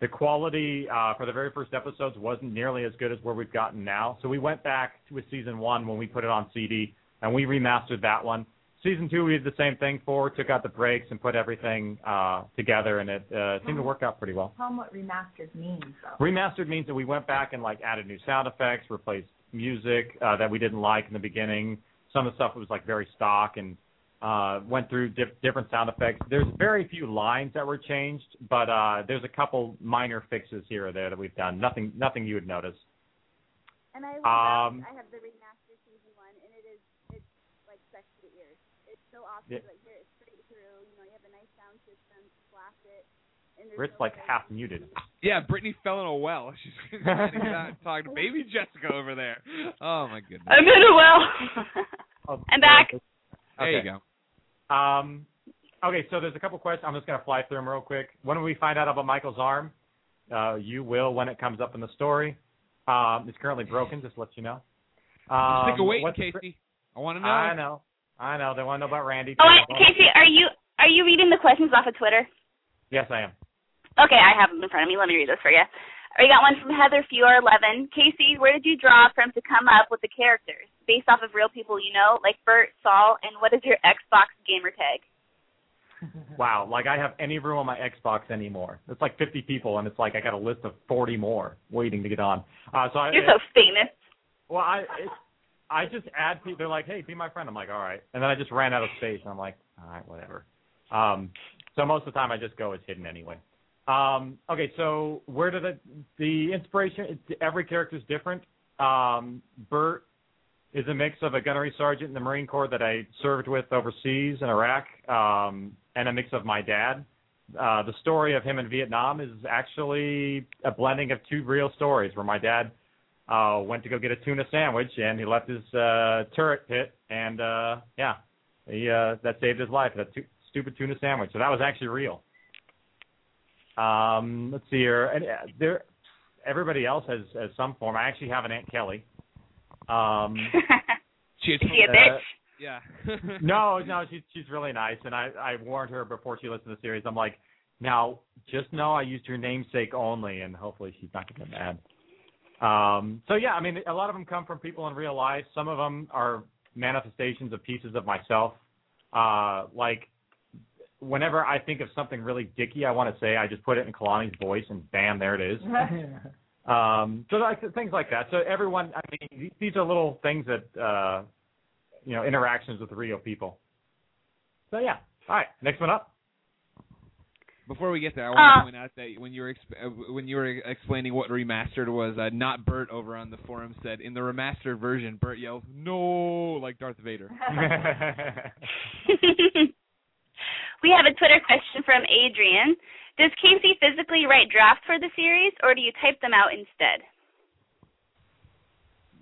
the quality uh, for the very first episodes wasn't nearly as good as where we've gotten now. So we went back with season one when we put it on CD, and we remastered that one. Season two, we did the same thing for, took out the breaks and put everything uh, together, and it uh, seemed to work out pretty well.
Tell them what remastered means, though.
Remastered means that we went back and like added new sound effects, replaced music uh, that we didn't like in the beginning. Some of the stuff was like very stock and uh, went through dif- different sound effects. There's very few lines that were changed, but uh, there's a couple minor fixes here or there that we've done. Nothing, nothing you would notice.
And I
Um,
I have the remastered season one, and it is it's like sex to the ears. It's.
Yeah.
to, Like hear it straight through. You know, you have a nice sound system to blast it. And there's
Brit's
no
like half muted.
Yeah, Brittany fell in a well. She's talking to get out and talk to baby Jessica over there. Oh my goodness.
I'm in a well. I'm back.
There you
Okay.
go.
Um, okay, so there's a couple questions. I'm just going to fly through them real quick. When will we find out about Michael's arm? Uh, you will when it comes up in the story. Um, it's currently broken, just to let you know. Um,
Stick a wait,
what's the-
Casey. I want to know.
I know. I know. They want to know about Randy.
Oh,
too.
I, Casey, are you are you reading the questions off of Twitter?
Yes, I am.
Okay, I have them in front of me. Let me read this for you. We got one from Heather Fior eleven. Casey, where did you draw from to come up with the characters based off of real people you know, like Bert, Saul, and what is your Xbox gamer tag?
Wow, like I have any room on my Xbox anymore. It's like 50 people, and it's like I got a list of 40 more waiting to get on. Uh, so I,
You're so famous.
Well, I it, I just add people. They're like, "Hey, be my friend." I'm like, "All right," and then I just ran out of space, and I'm like, "All right, whatever." Um, so most of the time, I just go as hidden anyway. Um, okay, so where did the the inspiration? Every character is different. Um, Bert is a mix of a gunnery sergeant in the Marine Corps that I served with overseas in Iraq, um, and a mix of my dad. Uh, the story of him in Vietnam is actually a blending of two real stories, where my dad uh went to go get a tuna sandwich and he left his uh turret pit and uh yeah he uh that saved his life that tu- stupid tuna sandwich. So that was actually real. Um let's see here. And uh, there everybody else has has some form. I actually have an aunt kelly. Um
She
Is she a bitch?
Yeah.
no no she's she's really nice and i i warned her before she listened to the series. I'm like now just know i used your namesake only and hopefully she's not going to get mad um, so yeah, I mean, a lot of them come from people in real life. Some of them are manifestations of pieces of myself. Uh, like whenever I think of something really dicky, I want to say, I just put it in Kalani's voice, and bam, there it is. um, so like things like that. So everyone, I mean, these- are little things that uh, you know, interactions with real people. So yeah. All right, next one up.
Before we get there, I want to
Uh,
point out that when you were exp- uh, when you were explaining what remastered was, uh, not Bert over on the forum said in the remastered version, Bert yells "No!" like Darth Vader.
we have a Twitter question from Adrian. Does Casey physically write drafts for the series, or do you type them out instead?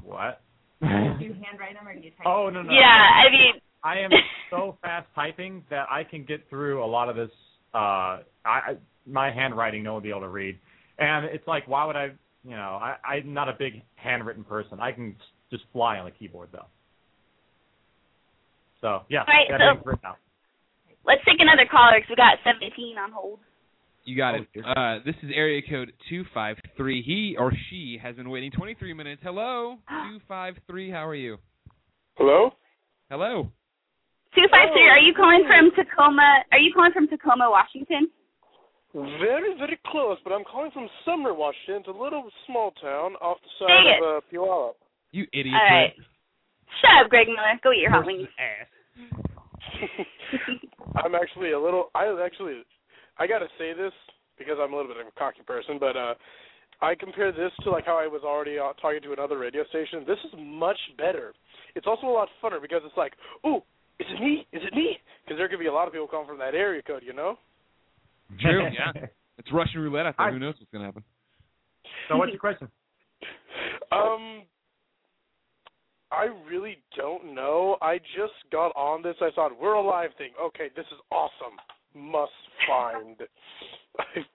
What?
Do you handwrite them or do you type
Oh no no.
Yeah, I mean,
I am so fast typing that I can get through a lot of this. Uh, I I- my handwriting, no one will be able to read, and it's like, why would I? You know, I I'm not a big handwritten person. I can just fly on the keyboard though. So yeah,
Right,
got
so-
written out.
let's take another caller because we got 17 on hold.
You got
Oh,
it. Uh, this is area code two five three. He or she has been waiting twenty three minutes. Hello, two five three. How are you?
Hello?
Hello.
Two five three. Are you calling from Tacoma? Are you calling from Tacoma, Washington?
Very, very close, but I'm calling from Sumner, Washington. It's a little small town off the side
Dang
of uh, Puyallup.
You idiot.
All right. Shut up, Greg Miller. Go eat your hot wings.
ass.
I'm actually a little. I was actually. I got to say this because I'm a little bit of a cocky person, but uh I compare this to like how I was already uh, talking to another radio station. This is much better. It's also a lot funner because it's like, oh, is it me? Is it me? Because there could be a lot of people coming from that area code, you know.
True. Yeah. It's Russian roulette out there.
I-
Who knows what's gonna happen?
So what's your question?
Um, I really don't know. I just got on this. I thought we're alive thing. Okay, this is awesome. Must find.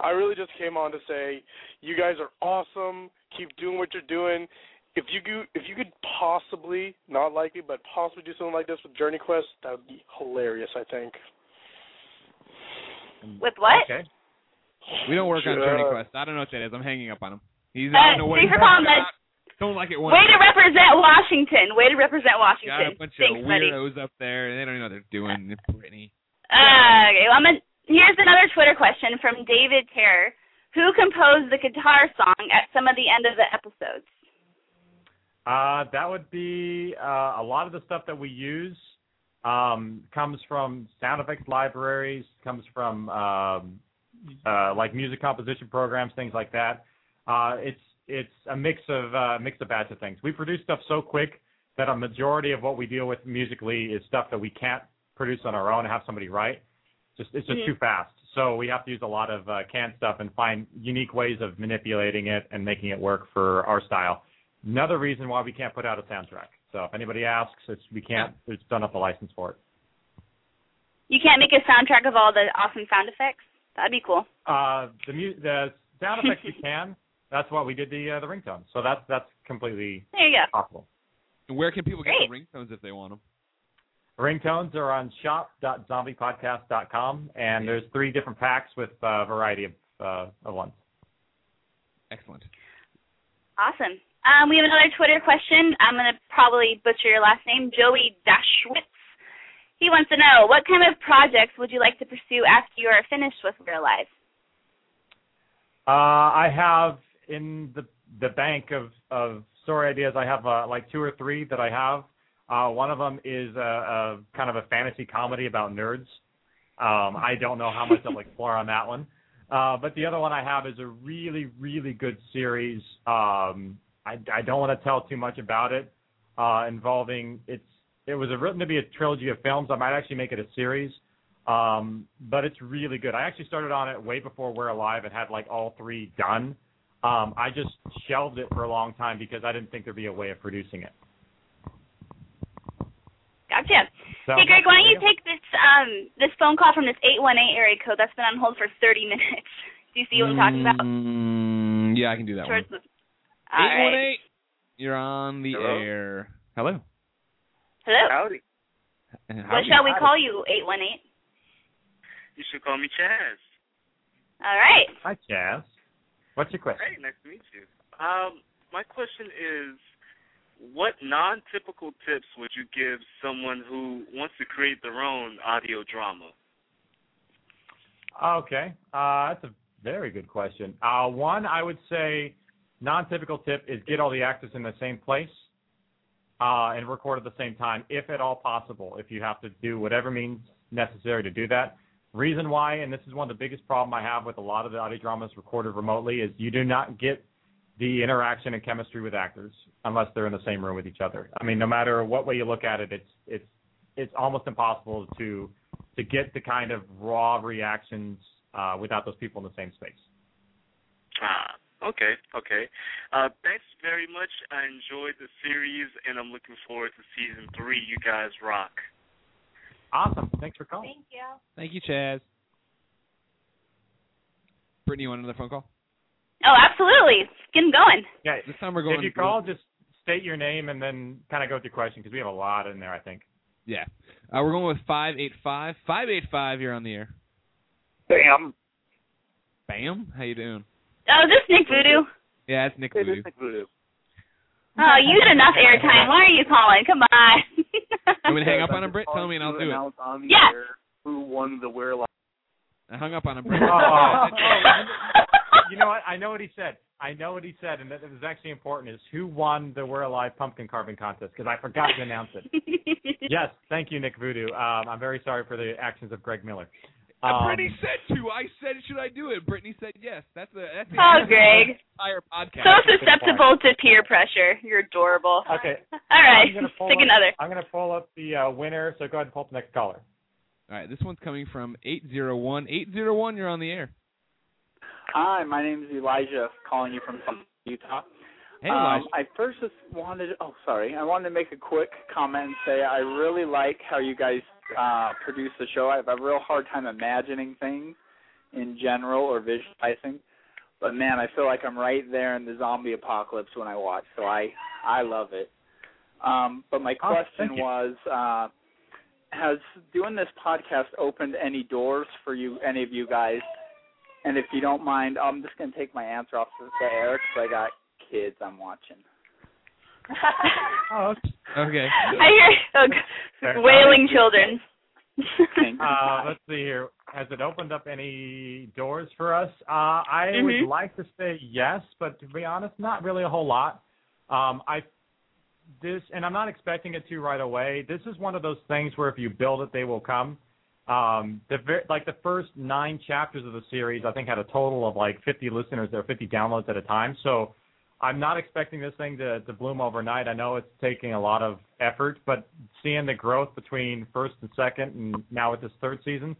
I really just came on to say you guys are awesome. Keep doing what you're doing. If you could, if you could possibly, not likely, but possibly do something like this with Journey Quest, that would be hilarious. I think.
With what?
Okay.
We don't work on
Uh,
Journey Quest. I don't know what that is. I'm hanging up on him. He's
Uh,
I don't know what he's
for calling,
talking
bud.
about. Don't like it one.
Way to represent Washington. Way to represent Washington.
Got
Washington.
a bunch
Thanks,
of
buddy.
weirdos up there, and they don't know what they're doing. Brittany.
Uh, okay, well, I'm gonna, here's another Twitter question from David Terror. Who composed the guitar song at some of the end of the episodes?
Uh, that would be uh, a lot of the stuff that we use um, comes from sound effects libraries, comes from um, uh, like music composition programs, things like that. Uh, it's it's a mix of uh, mix of batch of things. We produce stuff so quick that a majority of what we deal with musically is stuff that we can't produce on our own and have somebody write. Just it's just
Mhm.
too fast. So we have to use a lot of uh, canned stuff and find unique ways of manipulating it and making it work for our style. Another reason why we can't put out a soundtrack. So if anybody asks, it's we can't. It's done up a license for it.
You can't make a soundtrack of all the awesome sound effects? That'd be cool.
Uh, the mu- the sound effects we can. That's what we did the uh, the ringtones. So that's that's completely
There you go.
possible.
And where can people get
Great.
the ringtones if they want them?
Ringtones are on shop.zombiepodcast.com, and there's three different packs with a variety of uh, of ones.
Excellent.
Awesome. Um, we have another Twitter question. I'm going to probably butcher your last name, Joey Dashwitz. He wants to know what kind of projects would you like to pursue after you are finished with Real Life?
Uh, I have in the the bank of of story ideas. I have uh, like two or three that I have. Uh, one of them is a, a kind of a fantasy comedy about nerds. Um, I don't know how much I'll explore on that one. Uh, but the other one I have is a really, really good series. Um, I, I don't want to tell too much about it. Uh, involving it's it was written to be a trilogy of films. I might actually make it a series. Um, but it's really good. I actually started on it way before We're Alive and had like all three done. Um, I just shelved it for a long time because I didn't think there'd be a way of producing it.
Gotcha.
So,
hey, Greg, why don't you take this um this phone call from this 818 area code that's been on hold for 30 minutes? Do you see what I'm talking about?
Mm, yeah, I can do that
Towards
one.
the- All
Eight one
right.
eight. You're on the
Hello?
air. Hello.
Hello.
Howdy.
What shall we call you, 818?
You should call me Chaz.
All right.
Hi, Chaz. What's your question?
Hey, nice to meet you. Um, my question is, what non-typical tips would you give someone who wants to create their own audio drama?
Okay, uh, that's a very good question. Uh, one, I would say, non-typical tip is get all the actors in the same place uh, and record at the same time, if at all possible. If you have to do whatever means necessary to do that, Reason why, and this is one of the biggest problem I have with a lot of the audio dramas recorded remotely, is you do not get the interaction and chemistry with actors unless they're in the same room with each other. I mean, no matter what way you look at it, it's it's it's almost impossible to to get the kind of raw reactions uh, without those people in the same space.
Ah, okay, okay. Uh, thanks very much. I enjoyed the series, and I'm looking forward to season three. You guys rock.
Awesome. Thanks for calling.
Thank you.
Thank you, Chaz. Brittany, you want another phone call?
Oh, absolutely. Get 'em going.
Yeah.
This time we're going.
If you call, just state your name and then kind of go with your question because we have a lot in there. I think.
Yeah. Uh, we're going with five eight five. Five eight five. You're on the air.
Bam.
Bam. How you doing?
Oh, is this Nick Voodoo?
Yeah, it's Nick
Hey,
Voodoo.
this Nick Voodoo.
Oh, you get enough airtime. Why are you calling? Come on.
I'm gonna hang up on him, Britt. Tell me, and I'll
calling
do it.
announce
Yeah.
Who won the We're Alive?
I hung up on him, Britt.
Oh, you know what? I know what he said. I know what he said, and that was actually important. Is who won the We're Alive pumpkin carving contest? Because I forgot to announce it. yes, thank you, Nick Voodoo. Um, I'm very sorry for the actions of Greg Miller. Um,
Brittany said to. I said, should I do it? Brittany said yes. That's the that's the
Oh, Greg.
entire podcast.
So susceptible to peer pressure. You're adorable.
Okay.
All right.
I'm gonna pull
Pick
up,
another.
I'm going to pull up the uh, winner. So go ahead and pull up the next caller.
All right, this one's coming from eight zero one eight zero one. You're on the air.
Hi, my name is Elijah, calling you from Utah.
Hey,
um,
Elijah.
I first just wanted. Oh, sorry. I wanted to make a quick comment and say I really like how you guys uh, produce the show. I have a real hard time imagining things in general or visualizing, but man, I feel like I'm right there in the zombie apocalypse when I watch. So I I love it. Um, but my
Oh,
question
you.
was. Uh, has doing this podcast opened any doors for you, any of you guys? And if you don't mind, I'm just going to take my answer off the air because I got kids I'm watching.
Oh,
Okay.
I hear oh, wailing children.
uh, let's see here. Has it opened up any doors for us? Uh, I
Mhm.
would like to say yes, but to be honest, not really a whole lot. Um, I this, and I'm not expecting it to right away. This is one of those things where if you build it, they will come. Um, the ver- like the first nine chapters of the series, I think had a total of like 50 listeners or 50 downloads at a time. So I'm not expecting this thing to, to bloom overnight. I know it's taking a lot of effort, but seeing the growth between first and second, and now with this third season,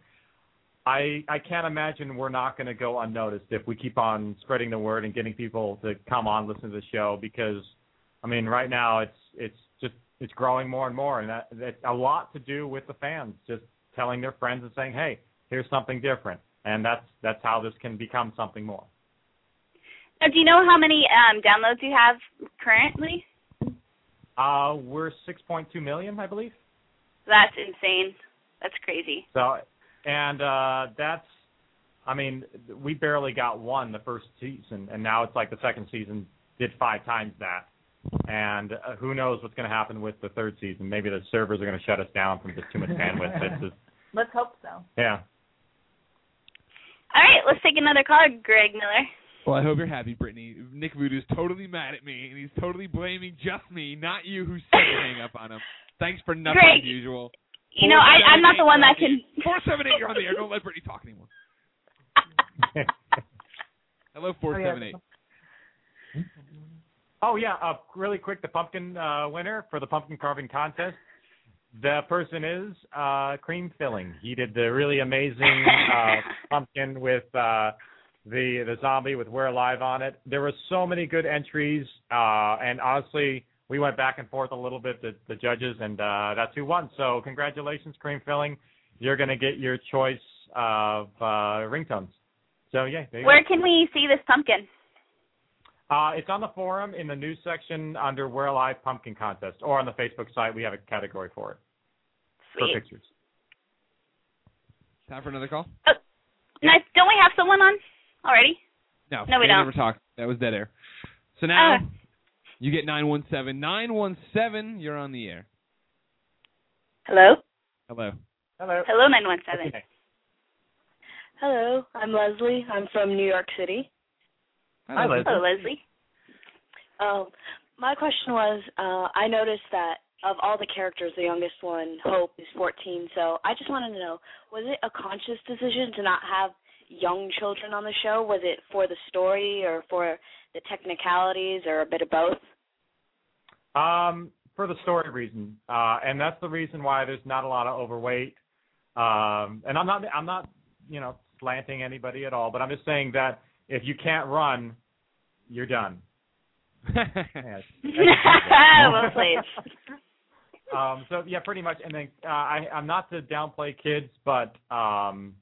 I I can't imagine we're not going to go unnoticed if we keep on spreading the word and getting people to come on listen to the show because I mean right now it's it's just it's growing more and more and that that's a lot to do with the fans just telling their friends and saying hey here's something different and that's that's how this can become something more.
Now, do you know how many um, downloads you have currently?
Uh we're 6.2 million I believe.
That's insane. That's crazy.
So, and uh that's, I mean, we barely got one the first season, and now it's like the second season did five times that. And uh, who knows what's going to happen with the third season? Maybe the servers are going to shut us down from just too much bandwidth. It's just,
Let's hope so.
yeah.
All right, let's take another call, Greg Miller.
Well, I hope you're happy, Brittany. Nick Voodoo's totally mad at me, and he's totally blaming just me, not you, who said to hang up on him. Thanks for nothing
Greg,
as usual.
You know, I, I'm not the one that can.
Four seven eight, you're on the air. Don't let Brittany talk anymore. Hello, four seven eight.
Oh yeah, uh, really quick, the pumpkin uh, winner for the pumpkin carving contest. The person is uh, cream filling. He did the really amazing uh, pumpkin with uh, the the zombie with "We're Alive" on it. There were so many good entries, uh, and honestly, we went back and forth a little bit, the, the judges, and uh, that's who won. So congratulations, cream filling. You're gonna get your choice of uh, ringtones. So yeah, there you go.
Where can we see this pumpkin?
Uh, it's on the forum in the news section under We're Alive Pumpkin Contest, or on the Facebook site. We have a category for it
Sweet.
for pictures.
Time for another call?
Oh, Nice. Don't we have someone on already?
No,
No, we don't.
never talked. That was dead air. So now
Ah.
you get nine one seven nine one seven. You're on the air.
Hello.
Hello.
Hello.
Hello, nine one seven.
Hello, I'm Leslie. I'm from New York City.
Hi,
Hi, Leslie.
Hello, Leslie.
Um, my question was, uh, I noticed that of all the characters, the youngest one, Hope, is 14. So I just wanted to know, was it a conscious decision to not have young children on the show? Was it for the story or for the technicalities or a bit of both?
Um, for the story reason, uh, and that's the reason why there's not a lot of overweight. Um, and I'm not, I'm not, you know, slanting anybody at all, but I'm just saying that if you can't run, you're done. Yes.
well played.
um, so yeah, pretty much. And then uh, I, I'm not to downplay kids, but um,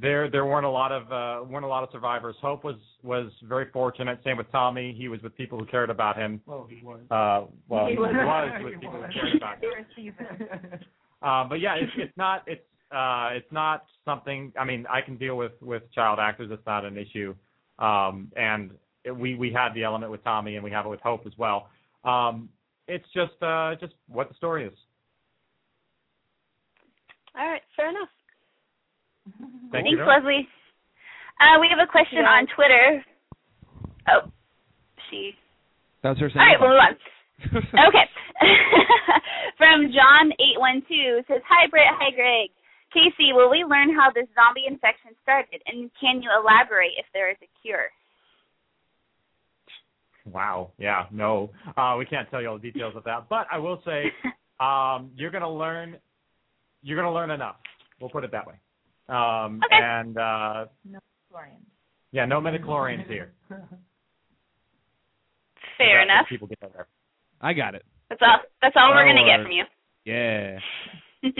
there there weren't a lot of uh, weren't a lot of survivors. Hope was was very fortunate. Same with Tommy. He was with people who cared about him.
Well, he was.
Uh, well,
He
he
was.
was
He
with people
was.
who cared about him. Um, but yeah, it's it's not it's uh it's not something. I mean, I can deal with with child actors. It's not an issue. Um, and it, we we had the element with Tommy, and we have it with Hope as well. Um, it's just uh just what the story is.
All right, fair enough.
Thank
Thanks,
you.
Leslie. Uh, we have a question on Twitter. Oh, she.
That's her
All right, we'll move on. okay. From John eight one two says, "Hi Britt, hi Greg. Casey, will we learn how this zombie infection started, and can you elaborate if there is a cure?"
Wow. Yeah. No. Uh, we can't tell you all the details of that, but I will say, um, you're gonna learn. You're gonna learn enough. We'll put it that way. Um, And uh,
No chlorine.
yeah, no midichlorians here.
Fair
That's
enough.
People get there.
I got it.
That's all. That's all we're
That'll
gonna get from you.
Yeah.
all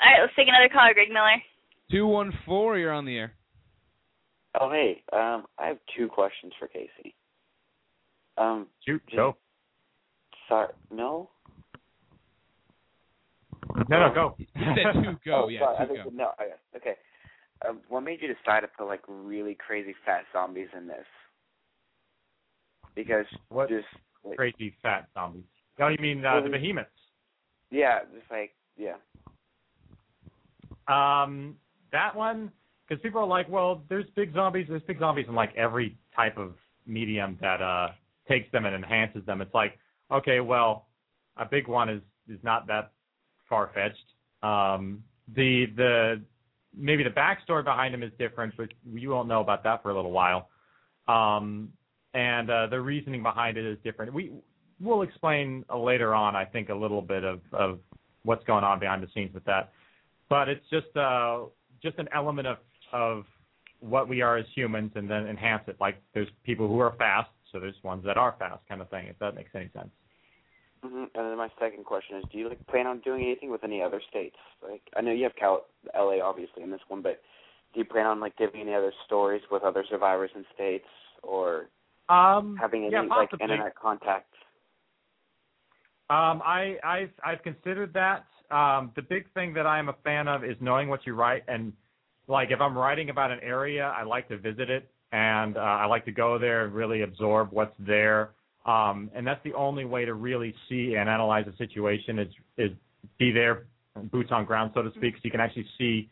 right, let's take another caller, Greg Miller.
Two one four. You're on the air.
Oh, hey. Um, I have two questions for Casey. Um,
Shoot,
just-
go.
Sorry, no.
No, no, go.
He said two go.
Oh,
yeah,
sorry, I
two
think-
go.
No, I, okay. Um, what made you decide to put like really crazy fat zombies in this? Because
What
just like,
crazy fat zombies? Oh, you mean uh, the behemoths?
yeah, just like yeah.
Um, that one, because people are like, well, there's big zombies. There's big zombies in like every type of medium that uh takes them and enhances them. It's like, okay, well, a big one is is not that far fetched. Um, the the maybe the backstory behind him is different, but you won't know about that for a little while. Um, and uh, the reasoning behind it is different. We we'll explain later on, I think, a little bit of of what's going on behind the scenes with that. But it's just uh just an element of of what we are as humans, and then enhance it. Like there's people who are fast, so there's ones that are fast, kind of thing. If that makes any sense.
Hmm And then my second question is, do you like plan on doing anything with any other states? Like I know you have Cal, L.A. obviously in this one, but do you plan on like giving any other stories with other survivors in states or
Um,
having any
yeah,
like internet contact?
Um, I, I've I've considered that. Um, the big thing that I am a fan of is knowing what you write, and like if I'm writing about an area, I like to visit it, and uh, I like to go there and really absorb what's there. Um, and that's the only way to really see and analyze a situation is is be there, boots on ground, so to speak, so you can actually see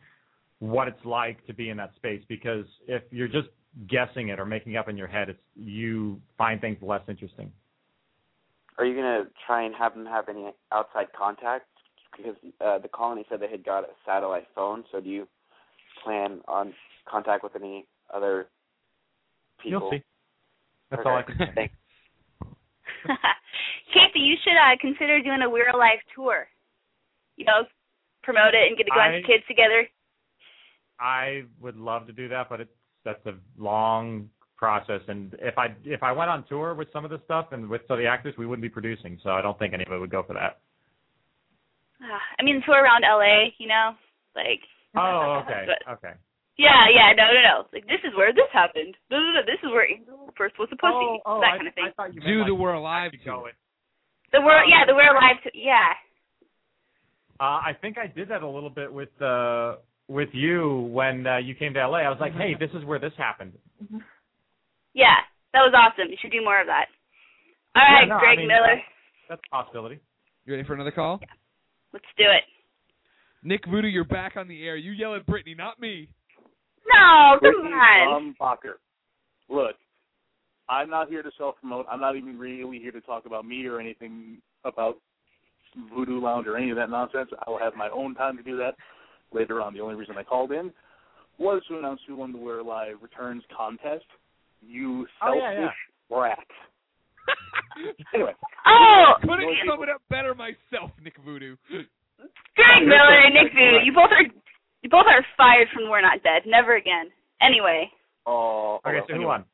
what it's like to be in that space. Because if you're just guessing it or making it up in your head, it's you find things less interesting.
Are you gonna try and have them have any outside contact? Because uh, the colony said they had got a satellite phone. So do you plan on contact with any other people?
You'll see. That's
Okay.
all I can say.
Thanks.
Kathy, you should uh, consider doing a We're Alive tour. You know, promote it and get a bunch of kids together.
I would love to do that, but it's that's a long process. And if I if I went on tour with some of the stuff and with some of the actors, we wouldn't be producing. So I don't think anybody would go for that.
Uh, I mean, tour around LA. You know, like.
Oh, okay,
But-
okay.
Yeah, yeah, no, no, no. Like this is where this happened. No, no, no. This is where Angel first was a pussy.
Oh, oh,
that
I-
kind of thing.
I thought you meant
Do
like
the We're Alive
actually
tour.
go it.
the world, yeah, the We're Alive. To, yeah.
Uh, I think I did that a little bit with uh with you when uh, you came to LA. I was like, hey, this is where this happened.
Yeah, that was awesome. You should do more of that. All
Yeah,
right,
no, I
Greg
mean,
Miller.
That's a possibility.
You ready for another call? Yeah.
Let's do it.
Nick Voodoo, you're back on the air. You yell at Brittany, not me.
No, come
Brittany
on.
Bacher. Look,
I'm not here to self promote. I'm not even really here to talk about me or anything about Voodoo Lounge or any of that nonsense. I will have my own time to do that later on. The only reason I called in was to announce Who Won the We're Alive returns contest. You
Oh,
selfish
yeah, yeah.
brat. anyway.
Oh,
Couldn't sum it up better myself, Nick Voodoo.
Greg Miller and Nick Vu, you both are you both are fired from We're Not Dead. Never again. Anyway,
Oh,
Okay,
well,
so who won?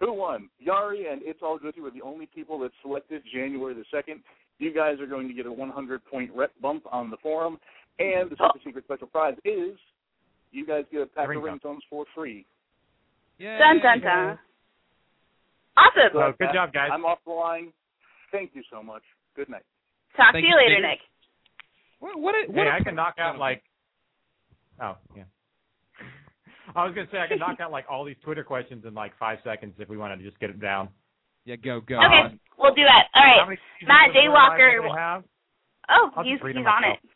Who won? Yari and It's All Good were the only people that selected January the 2nd. You guys are going to get a 100 point rep bump on the forum. And the super oh. secret special prize is you guys get a pack of
Ringtone.
ringtones for free.
dun dun dun. Awesome.
So
Well, good job, guys.
I'm off the line. Thank you so much. Good night.
Talk
Thank
to you
you,
later, Nick.
What? What?
Hey,
what
I can knock out like. Oh yeah. I was gonna say I can knock out like all these Twitter questions in like five seconds if we wanted to just get it down.
Yeah, go go.
Okay, we'll do that. All
How
right.
many seasons
Matt
of We're
Daywalker.
do they have?
Oh,
I'll
he's he's on
myself.
it.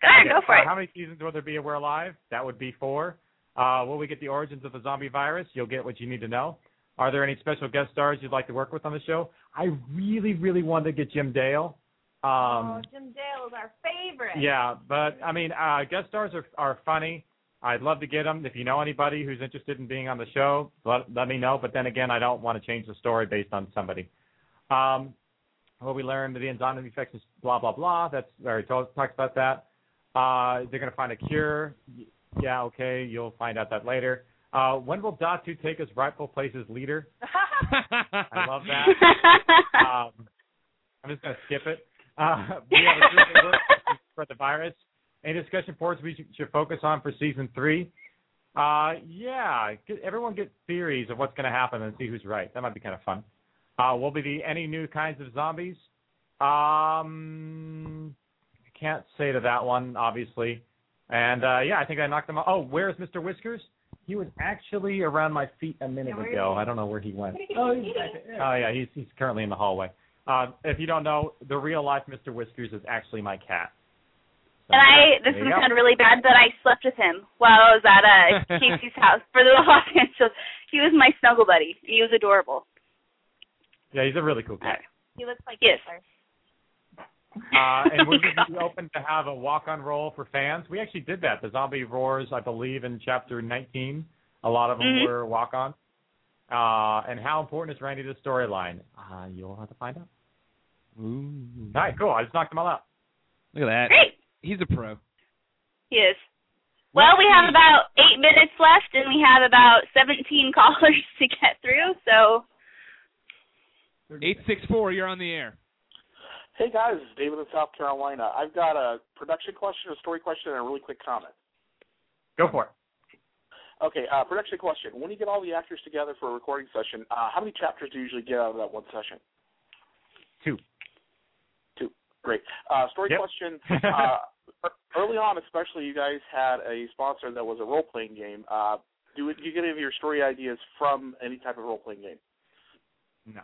Go ahead,
Okay,
go for
uh,
it.
How many seasons will there be of We're Alive? That would be four. Uh, will we get the origins of the zombie virus? You'll get what you need to know. Are there any special guest stars you'd like to work with on the show? I really, really wanted to get Jim Dale. Um,
oh, Jim Dale is our favorite.
yeah, but I mean, uh, guest stars are are funny. I'd love to get them. If you know anybody who's interested in being on the show, let let me know. But then again, I don't want to change the story based on somebody. Um, what we learned, that the enzyme infections, blah blah blah. That's already told, talked about that. Uh, they're going to find a cure. Yeah, okay, you'll find out that later. Uh, when will Datu take his rightful place as leader? I love that. um, I'm just going to skip it. Uh, we have a group that works the virus. Any discussion boards we should, should focus on for season three? Uh, yeah, get, everyone get theories of what's going to happen and see who's right. That might be kind of fun. Uh, will be the any new kinds of zombies? Um, can't say to that one, obviously. And uh, yeah, I think I knocked them out. Oh, where's Mr. Whiskers? He was actually around my feet a minute
where
ago. I don't know where he went.
Oh, he's back there.
Oh yeah, he's he's currently in the hallway. Uh, if you don't know, the real life Mr. Whiskers is actually my cat. So,
And I this
there
is
you go.
sound really bad, but I slept with him while I was at uh Casey's house for the Los Angeles. He was my snuggle buddy. He was adorable.
Yeah, he's a really cool cat.
He looks like
Yes.
Hitler.
Uh, and would you be open to have a walk-on role for fans? We actually did that. The Zombie Roars, I believe, in chapter 19. A lot of them
Mhm.
were walk-on. Uh, and how important is Randy to the storyline? Uh, you'll have to find out.
Ooh.
All right, cool. I just knocked them all out.
Look at that.
Great.
He's a pro.
He is. Well, we have about eight minutes left, and we have about 17 callers to get through. So,
Eight six four. You're on the air.
Hey guys, this is David in South Carolina. I've got a production question, a story question, and a really quick comment.
Go for it.
Okay, uh, production question. When you get all the actors together for a recording session, uh, how many chapters do you usually get out of that one session?
Two.
Great. Uh, story
Yep.
question. uh, early on, especially, you guys had a sponsor that was a role playing game. Uh, do, do you get any of your story ideas from any type of role playing game?
No.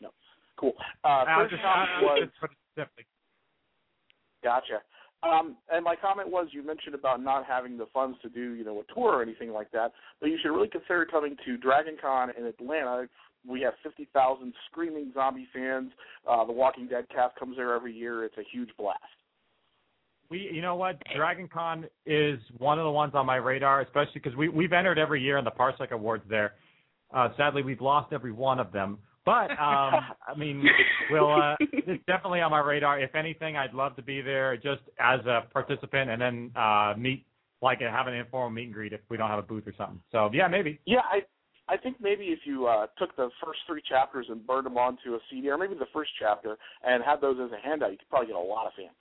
No. Cool. Uh, first
just,
was.
just put it simply.
Gotcha. Um, and my comment was you mentioned about not having the funds to do, you know, a tour or anything like that, but you should really consider coming to Dragon Con in Atlanta. We have 50,000 screaming zombie fans. Uh, the Walking Dead cast comes there every year. It's a huge blast.
We, you know what, Dragon Con is one of the ones on my radar, especially because we we've entered every year in the Parsec Awards there. Uh, sadly, we've lost every one of them, but um, I mean, we'll uh, it's definitely on my radar. If anything, I'd love to be there just as a participant, and then uh, meet like have an informal meet and greet if we don't have a booth or something. So yeah, maybe.
Yeah, I I think maybe if you uh, took the first three chapters and burned them onto a CD, or maybe the first chapter, and had those as a handout, you could probably get a lot of fans.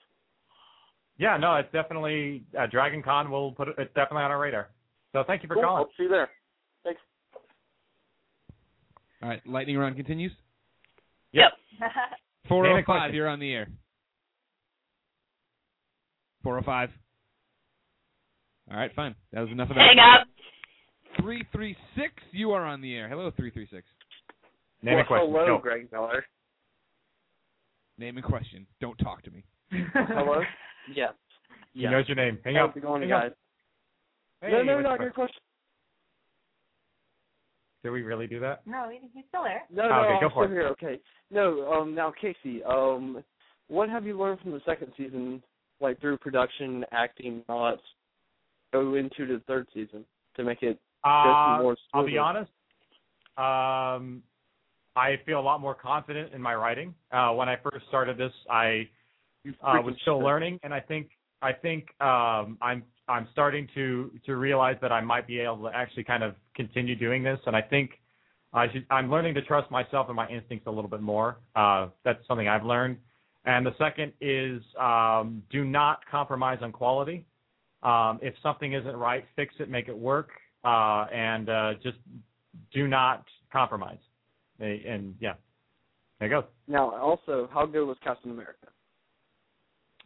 Yeah, no, it's definitely uh, Dragon Con. We'll put it. It's definitely on our radar. So thank you for
Cool.
calling.
Hope to see you there. Thanks.
All right. Lightning round continues.
Yep.
Four
Name
oh five. You're on the air. Four oh five. All right, fine. That was enough of that.
hang up.
Three three six. You are on the air. Hello, three three six.
Name a question.
hello,
Go.
Greg Miller.
Name and question. Don't talk to me.
Hello. Yes.
He
Yes.
knows your name. Hang
How's
up.
it going,
Hang
guys?
up. Hey,
no, no,
what's
no.
the
Your question.
Did we really do that?
No, he's still there.
No,
Oh,
no,
okay,
I'm
go for
still
it.
here. Okay. No, um, now Casey, um, what have you learned from the second season, like through production, acting, and all that, go into the third season to make it go
Uh, I'll be honest. Um, I feel a lot more confident in my writing. Uh, when I first started this, I uh, was still learning, and I think I think um, I'm I'm starting to to realize that I might be able to actually kind of continue doing this, and I think I should, I'm learning to trust myself and my instincts a little bit more. Uh, that's something I've learned. And the second is um, do not compromise on quality. Um, if something isn't right, fix it, make it work, uh, and uh, just do not compromise. And, and yeah, there you go.
Now, also, how good was Captain America?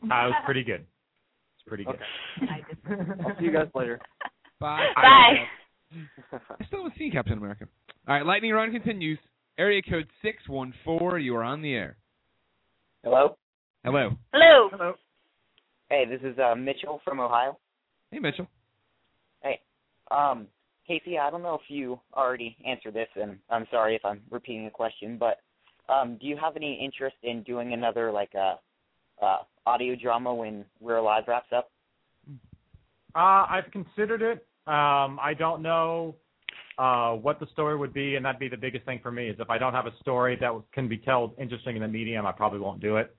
Uh, it was pretty good. It's pretty good.
I'll see you guys later.
Bye.
Bye.
I still haven't seen Captain America. All right, lightning round continues. Area code six one four. You are on the air.
Hello.
Hello.
Hello.
Hello.
Hey, this is uh, Mitchell from Ohio.
Hey, Mitchell.
Um, Casey, I don't know if you already answered this, and I'm sorry if I'm repeating the question, but um, do you have any interest in doing another like uh, uh, audio drama when We're Alive wraps up?
Uh, I've considered it. Um, I don't know uh, what the story would be, and that'd be the biggest thing for me. Is if I don't have a story that can be told interesting in the medium, I probably won't do it.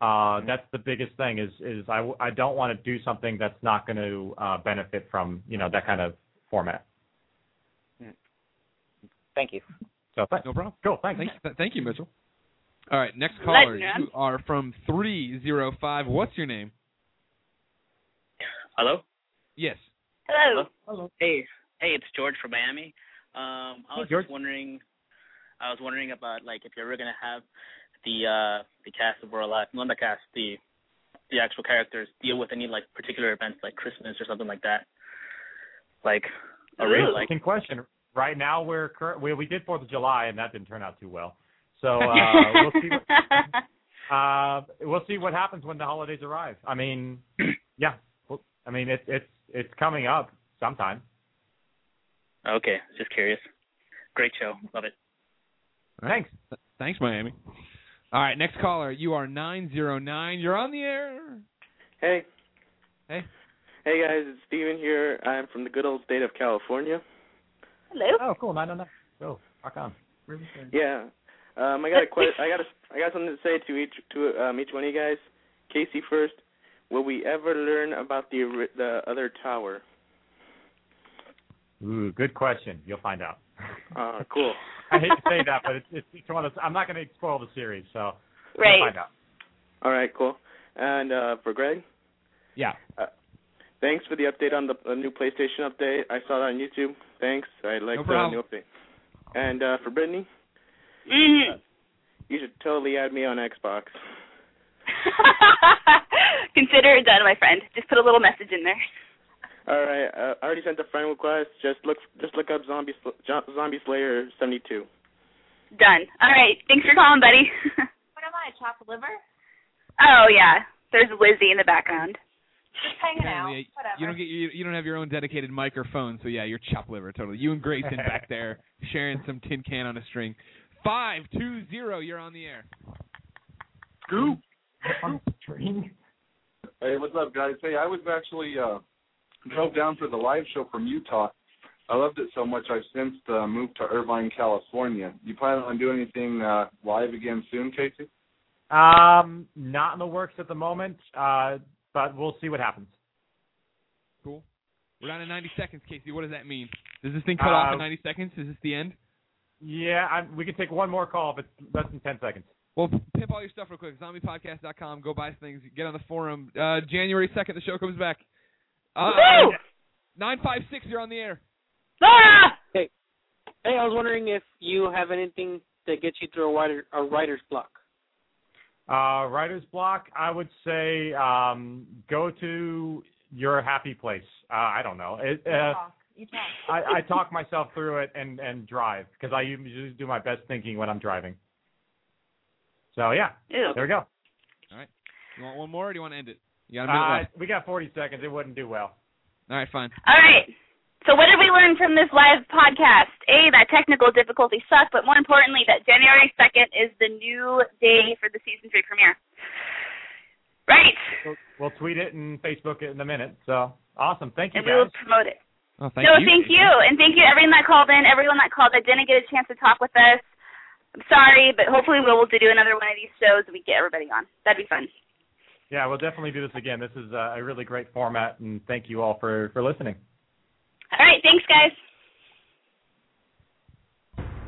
Uh, that's the biggest thing. Is is I, w- I don't want to do something that's not going to uh, benefit from you know that kind of format.
Thank you.
So thanks.
No problem.
Cool. Thanks.
Thank, th- thank you, Mitchell. All right, next caller.
Lightning round.
You are from three zero five. What's your name?
Hello.
Yes.
Hello.
Hello. Hey, hey, it's George from Miami. Um, I
Hey,
was
George.
just wondering, I was wondering about like if you're ever gonna have the uh the cast of We're Alive, not the cast, the the actual characters deal with any like particular events like Christmas or something like that. Like a real like
Interesting question. Right now we're current. We we did Fourth of July, and that didn't turn out too well. So uh, we'll see. What, uh, we'll see what happens when the holidays arrive. I mean, yeah. I mean, it's it's it's coming up sometime.
okay, just curious. Great show, love it.
Thanks.
Thanks, Miami. All right, next caller. You are nine zero nine. You're on the air.
Hey.
Hey.
Hey guys, it's Steven here. I'm from the good old state of California.
Hello.
Oh, cool. Nine oh nine. Go. Rock on.
Yeah. Um I got a question. I got a I got something to say to each to um each one of you guys. Casey first. Will we ever learn about the ori- the other tower?
Ooh, good question. You'll find out.
Uh cool.
I hate to say that, but it's it's, it's one of those, I'm not going to spoil the series, so
Right.
find out.
All right, cool. And uh for Greg,
Yeah.
uh, thanks for the update on the uh, new PlayStation update. I saw that on YouTube. Thanks. I like
No
the new update. And uh for Brittany,
Mhm.
you should totally add me on Xbox.
Consider it done, my friend. Just put a little message in there.
All right, uh, I already sent a friend request. Just look, just look up Zombie Sl- Zombie Slayer seventy two.
Done. All right. Thanks for calling, buddy.
What am I, chopped liver?
oh yeah. There's Lizzie in the background.
Just hanging out.
Apparently,
Whatever.
You don't get you, you don't have your own dedicated microphone, so yeah, you're chop liver totally. You and Grayson back there sharing some tin can on a string. Five two zero. You're on the air.
Scoop.
String.
Hey, what's up, guys? Hey, I was actually uh drove down for the live show from Utah. I loved it so much I've since uh, moved to Irvine, California. You plan on doing anything uh live again soon, Casey?
Um, not in the works at the moment, uh, but we'll see what happens.
Cool. We're down to 90 seconds, Casey. What does that mean? Does this thing cut off
Uh,
in 90 seconds? Is this the end?
Yeah, I, we can take one more call if it's less than ten seconds.
Well, pimp all your stuff real quick. ZombiePodcast.com. Go buy things. Get on the forum. Uh, January 2nd, the show comes back. Uh, 956, you're on the air.
Laura!
Hey, hey, I was wondering if you have anything that gets you through a writer a writer's block.
Uh, writer's block, I would say um, go to your happy place. Uh, I don't know. It,
You
uh,
talk. You talk.
I, I talk myself through it and and drive because I usually do my best thinking when I'm driving. So yeah,
Ew.
there we go.
All right. You want one more, or do you want to end it? You got a minute
Uh,
left.
we got 40 seconds. It wouldn't do well.
All right, fine.
All right. So what did we learn from this live podcast? A, that technical difficulties suck, but more importantly, that January 2nd is the new day for the season three premiere. Right.
We'll, we'll tweet it and Facebook it in a minute. So awesome. Thank you
and we will promote it.
Oh, thank
no,
you.
thank you, and thank you everyone that called in, everyone that called that didn't get a chance to talk with us. I'm sorry, but hopefully we'll be able to do another one of these shows and we get everybody on. That'd be fun.
Yeah, we'll definitely do this again. This is uh, a really great format, and thank you all for for listening.
All right, thanks guys.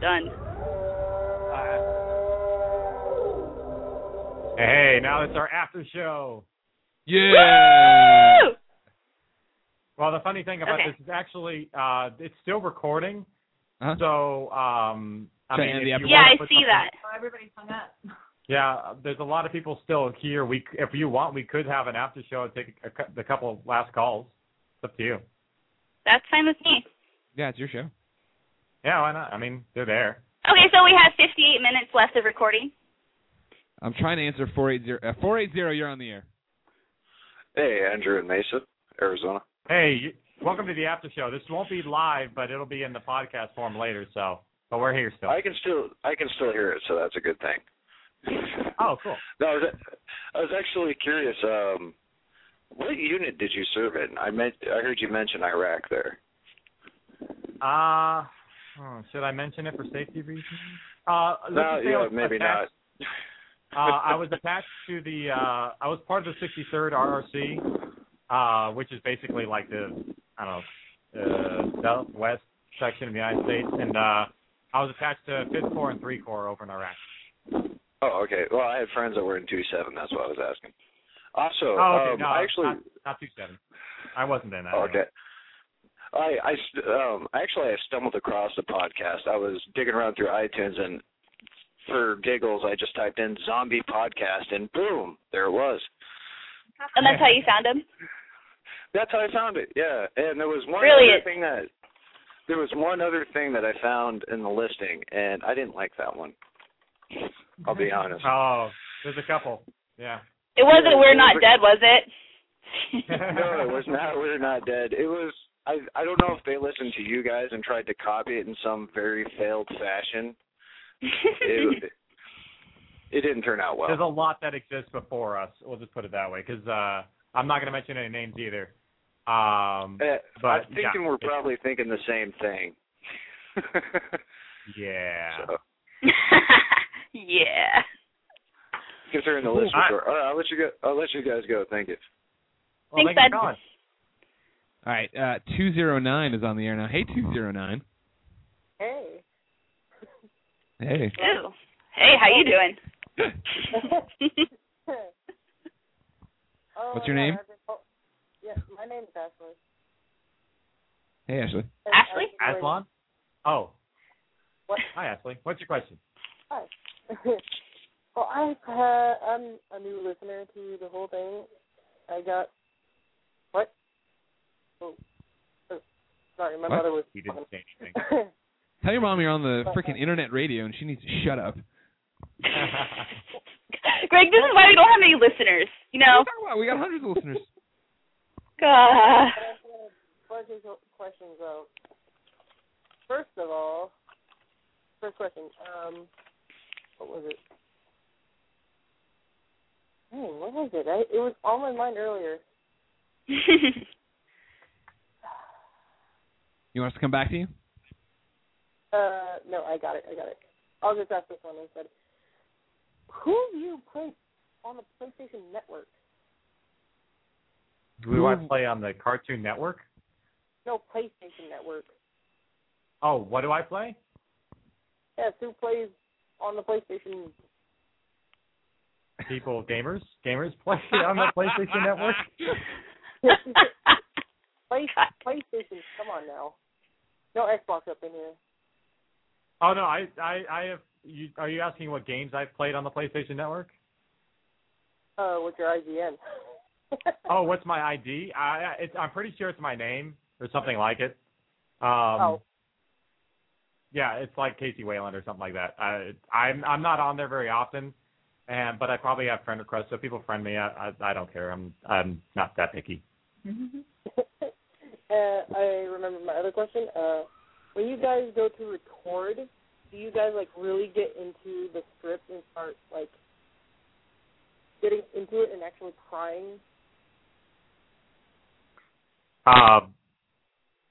Done.
Hey, now it's our after show.
Yeah.
Woo!
Well, the funny thing about
Okay.
this is actually uh, it's still recording.
Huh?
So, um, I
Should
mean,
the?
Yeah, I see that.
Oh, everybody's hung up.
Yeah, there's a lot of people still here. We, if you want, we could have an after show and take a, cou- the couple of last calls. It's up to you.
That's fine with me.
Yeah, it's your show.
Yeah, why not? I mean, they're there.
Okay, so we have 58 minutes left of recording.
I'm trying to answer 480. Uh, 480, you're on the air.
Hey, Andrew in Mesa, Arizona.
Hey, you, welcome to the after show. This won't be live, but it'll be in the podcast form later. So, but we're here still.
I can still I can still hear it, so that's a good thing.
Oh, cool.
No, I was, I was actually curious. Um, what unit did you serve in? I meant I heard you mention Iraq there.
Uh, oh, should I mention it for safety reasons? Uh,
No, yeah, maybe
attached-
not.
uh, I was attached to the. Uh, I was part of the 63rd RRC, uh, which is basically like the I don't know uh, southwest section of the United States, and uh, I was attached to 5th Corps and 3 Corps over in Iraq.
Oh, okay. Well, I had friends that were in two seven. That's what I was asking. Also,
oh, okay,
um,
no,
I actually
not, not two seven. I wasn't in that.
Okay. I I um actually I stumbled across the podcast. I was digging around through iTunes and for giggles I just typed in zombie podcast and boom, there it was.
And that's how you found him?
That's how I found it. Yeah, and there was one
Brilliant.
other thing that there was one other thing that I found in the listing, and I didn't like that one. I'll be honest.
Oh, there's a couple. Yeah.
It wasn't We're Not Dead, was it?
no, it was not. We're not dead. It was. I I don't know if they listened to you guys and tried to copy it in some very failed fashion. It, it didn't turn out well.
There's a lot that exists before us. We'll just put it that way, because uh, I'm not going to mention any names either. Um,
Uh,
but
I'm thinking
yeah,
we're probably thinking the same thing.
Yeah.
So,
yeah.
considering the
Cool.
list before. All right, I'll let you go. I'll let you guys go. Thank you.
Well,
Thanks,
thank you
bud.
All right, uh, 209 is on the air now. Hey, 209.
Hey.
Hey.
Ooh. Hey, how you doing?
oh,
What's your name?
I've been call- Yeah, my name is Ashley.
Hey, Ashley.
And
Ashley?
Aslan? Oh.
What?
Hi, Ashley. What's your question?
Hi. Well, I've had, I'm a new listener to the whole thing. I got what? Oh, oh sorry, my
What?
mother was.
He didn't say anything.
Tell your mom you're on the freaking internet radio and she needs to shut up.
Greg, this is why we don't have any listeners. You know?
Wow, we got hundreds of listeners.
God.
Questions, questions though. First of all, first question. Um, what was it? Hey, what was it? I, it was on my mind earlier.
You want us to come back to you?
Uh, no, I got it. I got it. I'll just ask this one instead. Who do you play on the PlayStation Network?
Do we want to play on the Cartoon Network?
No, PlayStation Network.
Oh, what do I play?
Yes, who plays on the PlayStation?
People, gamers, gamers play on the PlayStation Network.
Play, PlayStation. Come on now. No Xbox up in here.
Oh no, I I I have. You, are you asking what games I've played on the PlayStation Network?
Uh, what's your IGN?
Oh, what's my ID? I it's, I'm pretty sure it's my name or something like it. Um,
Oh.
Yeah, it's like Casey Wayland or something like that. I, I'm I'm not on there very often, and but I probably have friend requests. So people friend me, I I, I don't care. I'm I'm not that picky.
uh, I remember my other question. Uh, when you guys go to record, do you guys like really get into the script and start like getting into it and actually crying?
Um,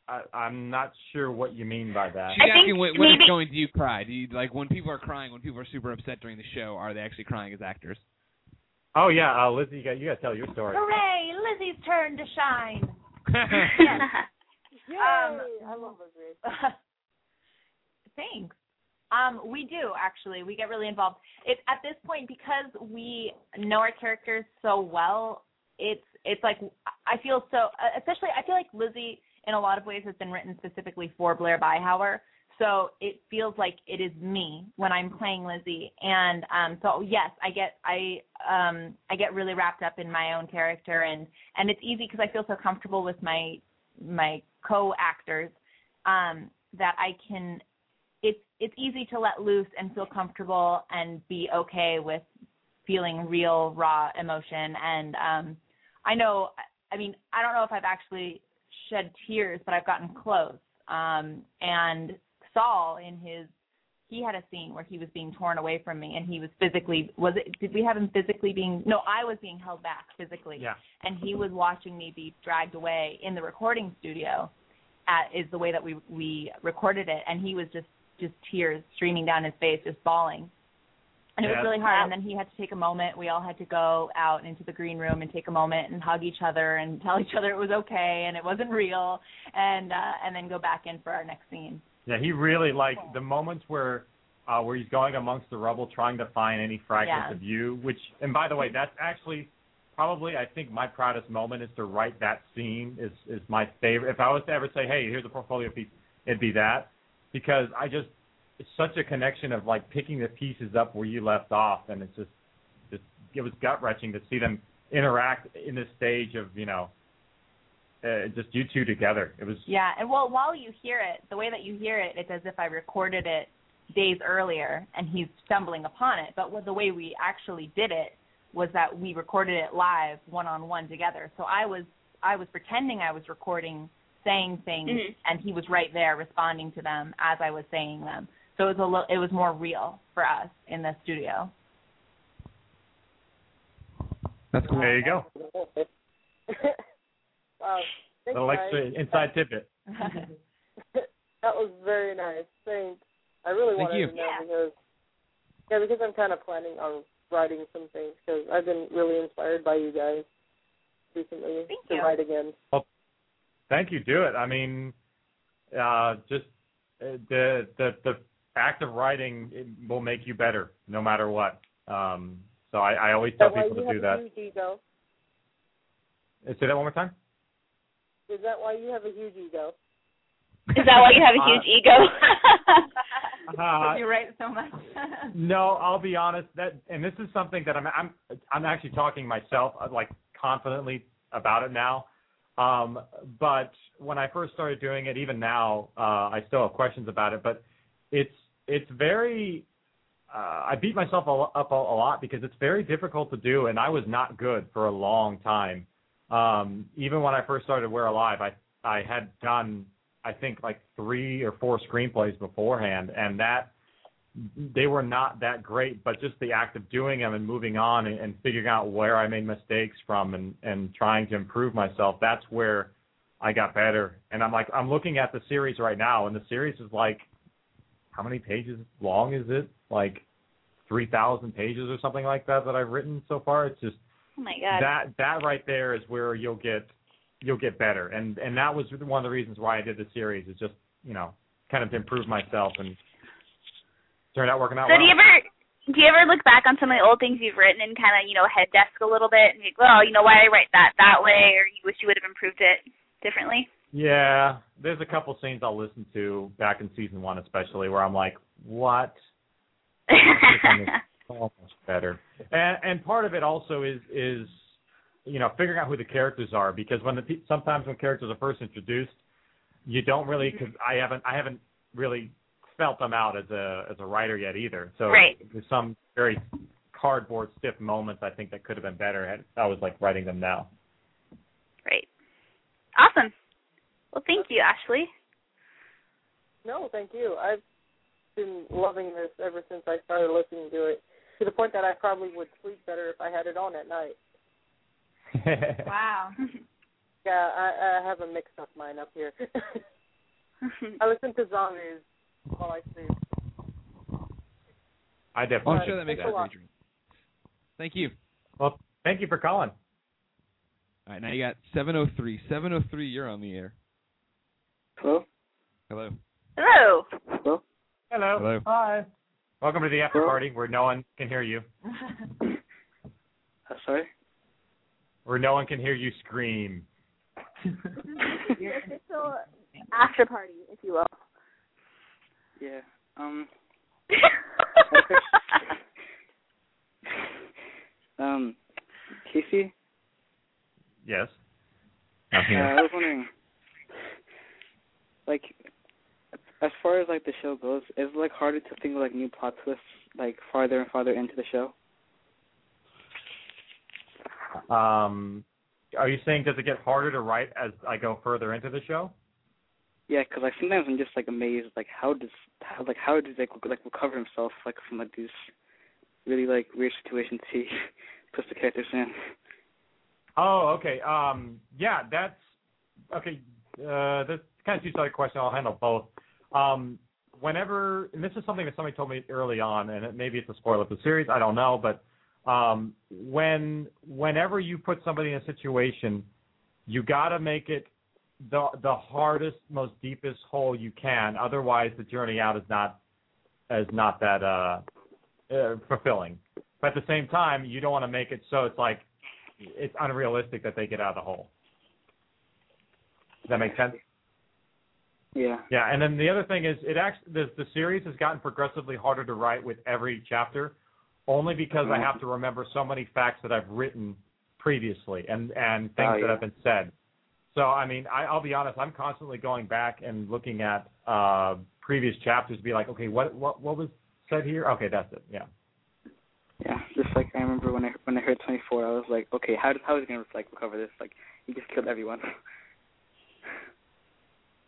I, I'm not sure what you mean by that.
She's asking when, when it's going. Do you cry? Do you like when people are crying? When people are super upset during the show? Are they actually crying as actors?
Oh yeah, uh, Lizzie, you got you got to tell your story.
Hooray! Lizzie's turn to shine.
Yay!
Um,
I love Lizzie.
Thanks. Um, we do actually. We get really involved. It at this point because we know our characters so well. It's it's like I feel so. Especially I feel like Lizzie in a lot of ways has been written specifically for Blair Byhauer. So it feels like it is me when I'm playing Lizzie, and um, so yes, I get I um, I get really wrapped up in my own character, and and it's easy because I feel so comfortable with my my co-actors um, that I can. It's it's easy to let loose and feel comfortable and be okay with feeling real raw emotion. And um, I know, I mean, I don't know if I've actually shed tears, but I've gotten close. Um, and Saul in his he had a scene where he was being torn away from me and he was physically was it did we have him physically being no i was being held back physically
Yeah.
and he was watching me be dragged away in the recording studio at is the way that we we recorded it and he was just just tears streaming down his face just bawling and it
Yeah.
was really hard and then he had to take a moment we all had to go out into the green room and take a moment and hug each other and tell each other it was okay and it wasn't real and uh and then go back in for our next scene
Yeah, he really like the moments where uh where he's going amongst the rubble trying to find any fragments
Yeah.
of you, which and by the way, that's actually probably I think my proudest moment is to write that scene is is my favorite. If I was to ever say, "Hey, here's a portfolio piece," it'd be that because I just it's such a connection of like picking the pieces up where you left off and it's just just it was gut wrenching to see them interact in this stage of, you know, uh, just you two together. It was
Yeah, and well, while you hear it, the way that you hear it, it's as if I recorded it days earlier, and he's stumbling upon it. But what- the way we actually did it was that we recorded it live, one on one together. So I was I was pretending I was recording, saying things,
Mhm.
and he was right there responding to them as I was saying them. So it was a little, it was more real for us in the studio.
That's cool.
there you go.
wow. Thanks,
Little
guys.
extra inside tidbit.
that was very nice. Thanks. I really
Thank
wanted
you.
to know because yeah, because I'm kind of planning on writing some things because I've been really inspired by you guys recently
Thank
to
you.
write again.
Thank you. Do it. I mean, uh, just uh, the the the act of writing it will make you better no matter what. Um, so I, I always
Is
tell
that why
people
you
to
have
do
a
that.
huge ego?
Uh, Say that one more time.
Is that why you have a huge ego?
Is that why you have a huge ego?
Uh,
you write so much.
No, I'll be honest. That and this is something that I'm I'm I'm actually talking myself uh, like confidently about it now. Um, but when I first started doing it, even now, uh, I still have questions about it. But it's it's very. Uh, I beat myself a, up a, a lot because it's very difficult to do, and I was not good for a long time. Um, even when I first started We're Alive, I I had done I think like three or four screenplays beforehand, and that they were not that great, but just the act of doing them and moving on and, and figuring out where I made mistakes from and and trying to improve myself. That's where I got better. And I'm like I'm looking at the series right now, and the series is like how many pages long is it? Like three thousand pages or something like that that I've written so far. It's just
oh my god.
that that right there is where you'll get you'll get better and and that was one of the reasons why I did the series is just you know kind of to improve myself and turned out working out
so
well.
do you ever do you ever look back on some of the old things you've written and kind of you know head desk a little bit and you go, well, you know, why did I write that that way, or you wish you would have improved it differently?
Yeah, there's a couple scenes I'll listen to back in season one especially where I'm like, what? so much better. And and part of it also is is you know figuring out who the characters are because when the sometimes when characters are first introduced, you don't really mm-hmm. because I haven't I haven't really felt them out as a as a writer yet either. So
Right.
there's some very cardboard stiff moments I think that could have been better had I was like writing them now.
Great. Awesome. Well, thank you, Ashley.
No, thank you. I've been loving this ever since I started listening to it, to the point that I probably would sleep better if I had it on at night.
Wow.
Yeah, I, I have a mixed up mine up here. I listen to zombies while I sleep.
I
Oh,
definitely.
I'm sure that makes
Thanks a
sense, Thank you.
Well, thank you for calling.
All right, now you got 703. 703, you're on the air.
Hello?
Hello.
Hello.
Hello?
Hello.
Hello.
Hi. Welcome to the after
Hello?
party where no one can hear you,
Uh, sorry?
where no one can hear you scream.
Your official after party, if you will.
Yeah. Um um Casey,
Yes.
uh, I was wondering like as far as like the show goes, is like harder to think of like new plot twists like farther and farther into the show?
Um, are you saying does it get harder to write as I go further into the show?
Yeah, 'cause like sometimes I'm just like amazed, like how does how like how does like like recover himself like from like these really like weird situations he puts the characters in.
Oh, okay. Um, yeah, that's okay. Uh, that's kind of two-sided question. I'll handle both. Um, whenever, and this is something that somebody told me early on, and it, maybe it's a spoiler of the series. I don't know, but um, when whenever you put somebody in a situation, you got to make it the the hardest, most deepest hole you can. Otherwise, the journey out is not is not that uh, uh, fulfilling. But at the same time, you don't want to make it so it's like it's unrealistic that they get out of the hole. Does that make sense?
Yeah.
Yeah, and then the other thing is, it actually the the series has gotten progressively harder to write with every chapter, only because I have to remember so many facts that I've written previously and and things
Oh,
that have been said. So I mean, I, I'll be honest, I'm constantly going back and looking at uh previous chapters to be like, okay, what what what was said here? Okay, that's it. Yeah.
Yeah, just like I remember when I when I heard 24, I was like, okay, how how is he gonna like recover this? Like he just killed everyone.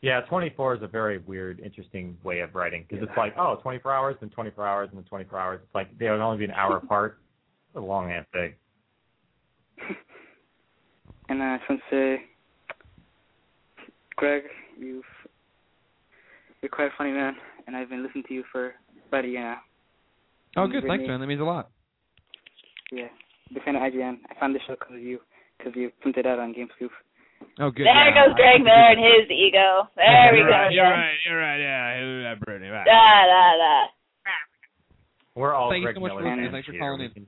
Yeah, 24 is a very weird, interesting way of writing because it's like, oh, 24 hours, then 24 hours, and then 24 hours. It's like they would only be an hour apart. It's a long ass thing.
and uh, since uh, Greg, you've you're quite a funny man, and I've been listening to you for about a year now.
Oh, good. Thanks,
Brittany-
man. That means a lot.
Yeah, big fan of IGN. I found the show because of you, because you printed out on GameScoop.
Oh, good.
there
yeah,
goes Greg there and his ego. There we
you're
go.
Right, you're
again.
right. You're right. Yeah, Brittany. Right.
Da da da.
We're all
Thank you
Greg
so much for
Miller
listening.
fans
Thanks for
here.
calling in.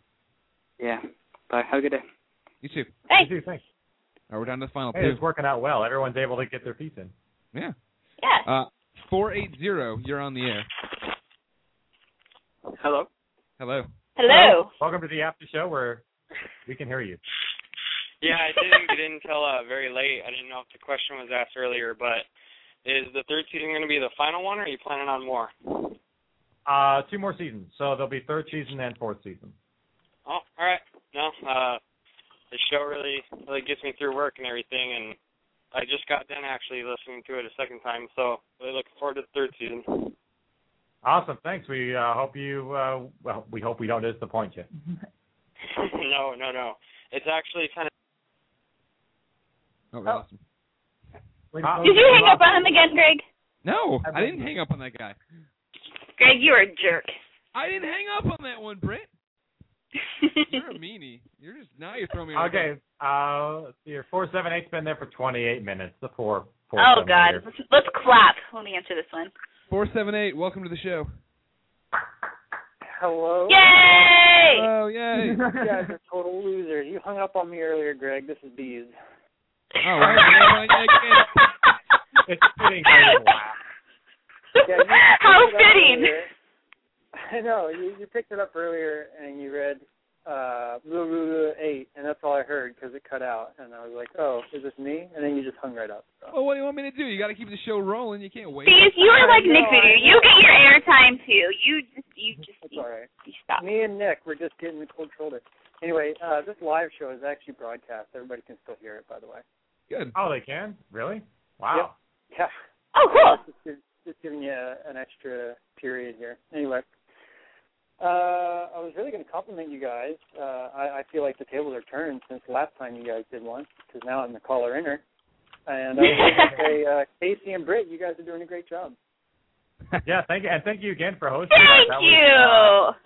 Yeah. Bye. Have a good day.
You too.
Hey.
You too, thanks.
All right, we're down to the final
Hey,
two.
it's working out well. Everyone's able to get their piece in.
Yeah.
Yeah.
Uh, four eight zero. You're on the air.
Hello.
Hello.
Hello.
Welcome to the after show where we can hear you.
Yeah, I didn't get in until uh, very late. I didn't know if the question was asked earlier, but is the third season going to be the final one, or are you planning on more?
Uh, two more seasons, so there'll be third season and fourth season.
Oh, all right. No, uh, the show really really gets me through work and everything, and I just got done actually listening to it a second time, so really looking forward to the third season.
Awesome, thanks. We uh, hope you. Uh, well, we hope we don't disappoint you.
no, no, no. It's actually kind of
Oh, we lost him.
Did you hang up on him again, Greg?
No, I didn't hang up on that guy.
Greg, you are a jerk.
I didn't hang up on that one, Britt. You're a meanie. You're just now you're throwing me. off.
Okay, uh, let's see here. Four seven eight's been there for 28 minutes. The four. four
Oh
seven
God.
eighter.
Let's, let's clap. Let me answer this one.
Four seven eight. Welcome to the show.
Hello.
Yay!
Oh yay!
you guys are total losers. You hung up on me earlier, Greg. This is Bees.
All right. well, yeah, yeah.
It's fitting. how you.
Yeah,
How
picked it up
fitting.
I know. You you picked it up earlier and you read uh blah, blah, blah, eight, and that's all I heard because it cut out, and I was like, oh, is this me? And then you just hung right up. So.
Well, what do you want me to do? You got to keep the show rolling. You can't wait.
See, if you are like
I
Nick
know,
Voodoo,
I
you
know.
get your airtime too. You just, you just,
That's
you,
all right.
you stop.
Me and Nick, we're just getting the cold shoulder. Anyway, uh, this live show is actually broadcast. Everybody can still hear it, by the way.
Good.
Oh, they can really? Wow.
Yeah.
Oh, cool.
Just, give- just giving you a, an extra period here. Anyway, uh, I was really going to compliment you guys. Uh, I, I feel like the tables are turned since the last time you guys did one, because now I'm the caller inner. And I was going to say, uh, Casey and Britt, you guys are doing a great job.
yeah, thank you, and thank you again for hosting. Us.
Thank
that. That
you.
Was, uh,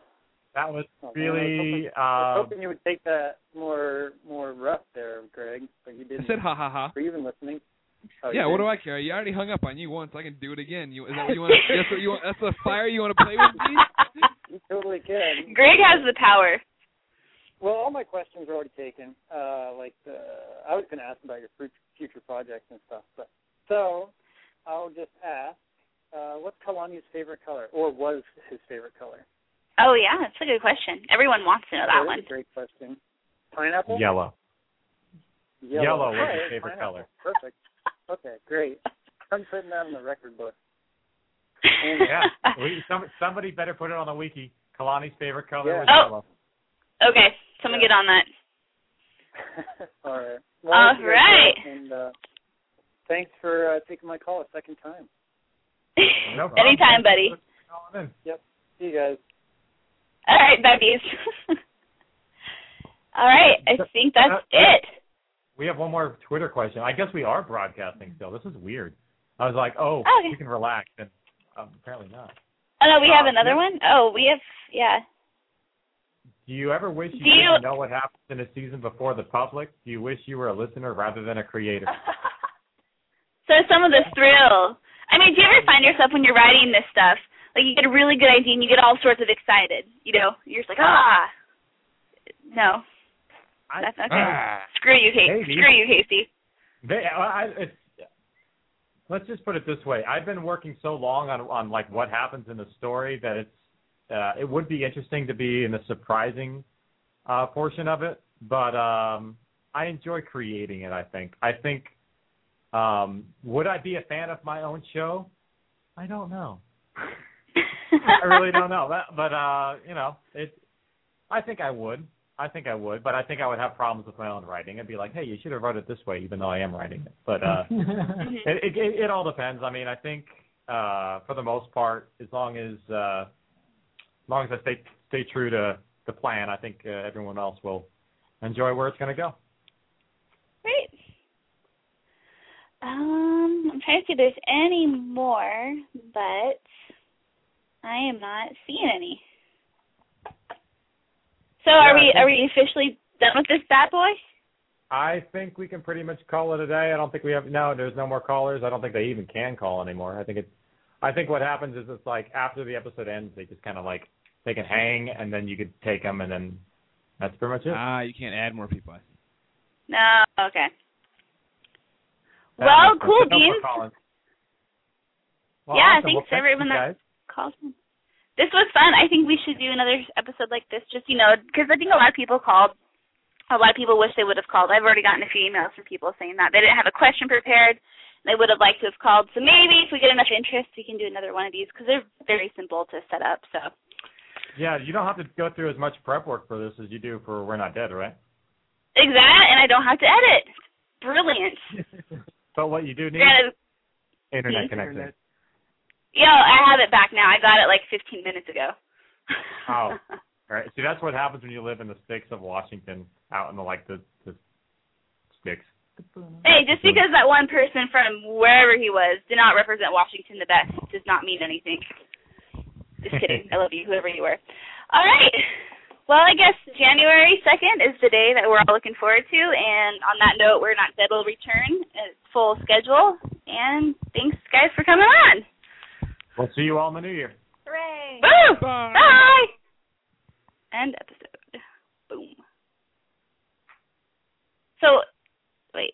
that was
Oh, man, I was
really.
hoping, I was
Uh,
hoping you would take that more more rough there, Greg, but you didn't.
I said ha ha ha.
Were you even listening? Oh,
yeah, what do I care? You already hung up on you once. I can do it again. You, is that what you want? that's what you want. That's the fire you want to play with me.
You totally can.
Greg has the power.
Well, all my questions are already taken. Uh, like the, I was going to ask about your future projects and stuff, but so I'll just ask, uh, what's Kalani's favorite color, or was his favorite color?
Oh yeah, that's a good question. Everyone wants to know that
That
one.
is a great question. Pineapple.
yellow.
Yellow,
Yellow was his favorite
pineapple.
color.
Perfect. Okay, great. I'm putting that in the record book.
yeah, we, some, somebody better put it on the wiki. Kalani's favorite color
Yeah.
was
Oh.
yellow.
Okay, someone get on that.
all right. Well,
All
you guys
right.
go, And uh, thanks for uh, taking my call a second time.
No problem.
Anytime, buddy.
Yep. See you guys.
All right, babies. All right, I think that's
Uh,
it.
We have one more Twitter question. I guess we are broadcasting still. This is weird. I was like, oh,
Okay.
we can relax, and um, apparently not.
Oh no, we have
Uh,
another
yeah.
one. Oh, we have yeah.
Do you ever wish you
you-
didn't know what happens in a season before the public? Do you wish you were a listener rather than a creator?
So some of the thrill. I mean, do you ever find yourself when you're writing this stuff, like you get a really good idea and you get all sorts of excited? You know, you're just like, ah. No. That's okay.
Ah.
Screw you, Casey. Screw you, Casey.
They, I, I- it's, let's just put it this way. I've been working so long on on like what happens in the story that it's uh, it would be interesting to be in the surprising uh, portion of it, but um, I enjoy creating it. I think. I think. Um, would I be a fan of my own show? I don't know. I really don't know. But, but uh, you know, it. I think I would. I think I would, but I think I would have problems with my own writing. I'd be like, hey, you should have wrote it this way, even though I am writing it. But uh, it, it, it, it all depends. I mean, I think uh, for the most part, as long as uh, as long as I stay stay true to the plan, I think uh, everyone else will enjoy where it's going to go.
Great. Um, I'm trying to see if there's any more, but I am not seeing any. So are
Yeah, I
we are we officially done with this bad boy?
I think we can pretty much call it a day. I don't think we have no. There's no more callers. I don't think they even can call anymore. I think it's. I think what happens is it's like after the episode ends, they just kind of like they can hang, and then you could take them, and then that's pretty much it.
Ah, you can't add more people.
No. Okay.
That
well, cool
But no
beans.
Well,
yeah,
awesome.
thanks
Well, thank
everyone
you
that
guys.
calls in. This was fun. I think we should do another episode like this, just you know, because I think a lot of people called. A lot of people wish they would have called. I've already gotten a few emails from people saying that they didn't have a question prepared. They would have liked to have called. So maybe if we get enough interest, we can do another one of these because they're very simple to set up. So
Yeah, you don't have to go through as much prep work for this as you do for We're Not Dead, right?
exact, and I don't have to edit. Brilliant.
But what you do need
Granted,
internet connection.
Yo, I have it back now. I got it like 15 minutes ago.
Oh, right. See, that's what happens when you live in the sticks of Washington, out in the like the the sticks.
Hey, just because that one person from wherever he was did not represent Washington the best does not mean anything. Just kidding. I love you, whoever you were. All right. Well, I guess January 2nd is the day that we're all looking forward to. And on that note, We're Not Dead will return at full schedule. And thanks, guys, for coming on.
We'll see you all in the new year.
Hooray!
Woo! Bye. End episode. Boom. So, wait.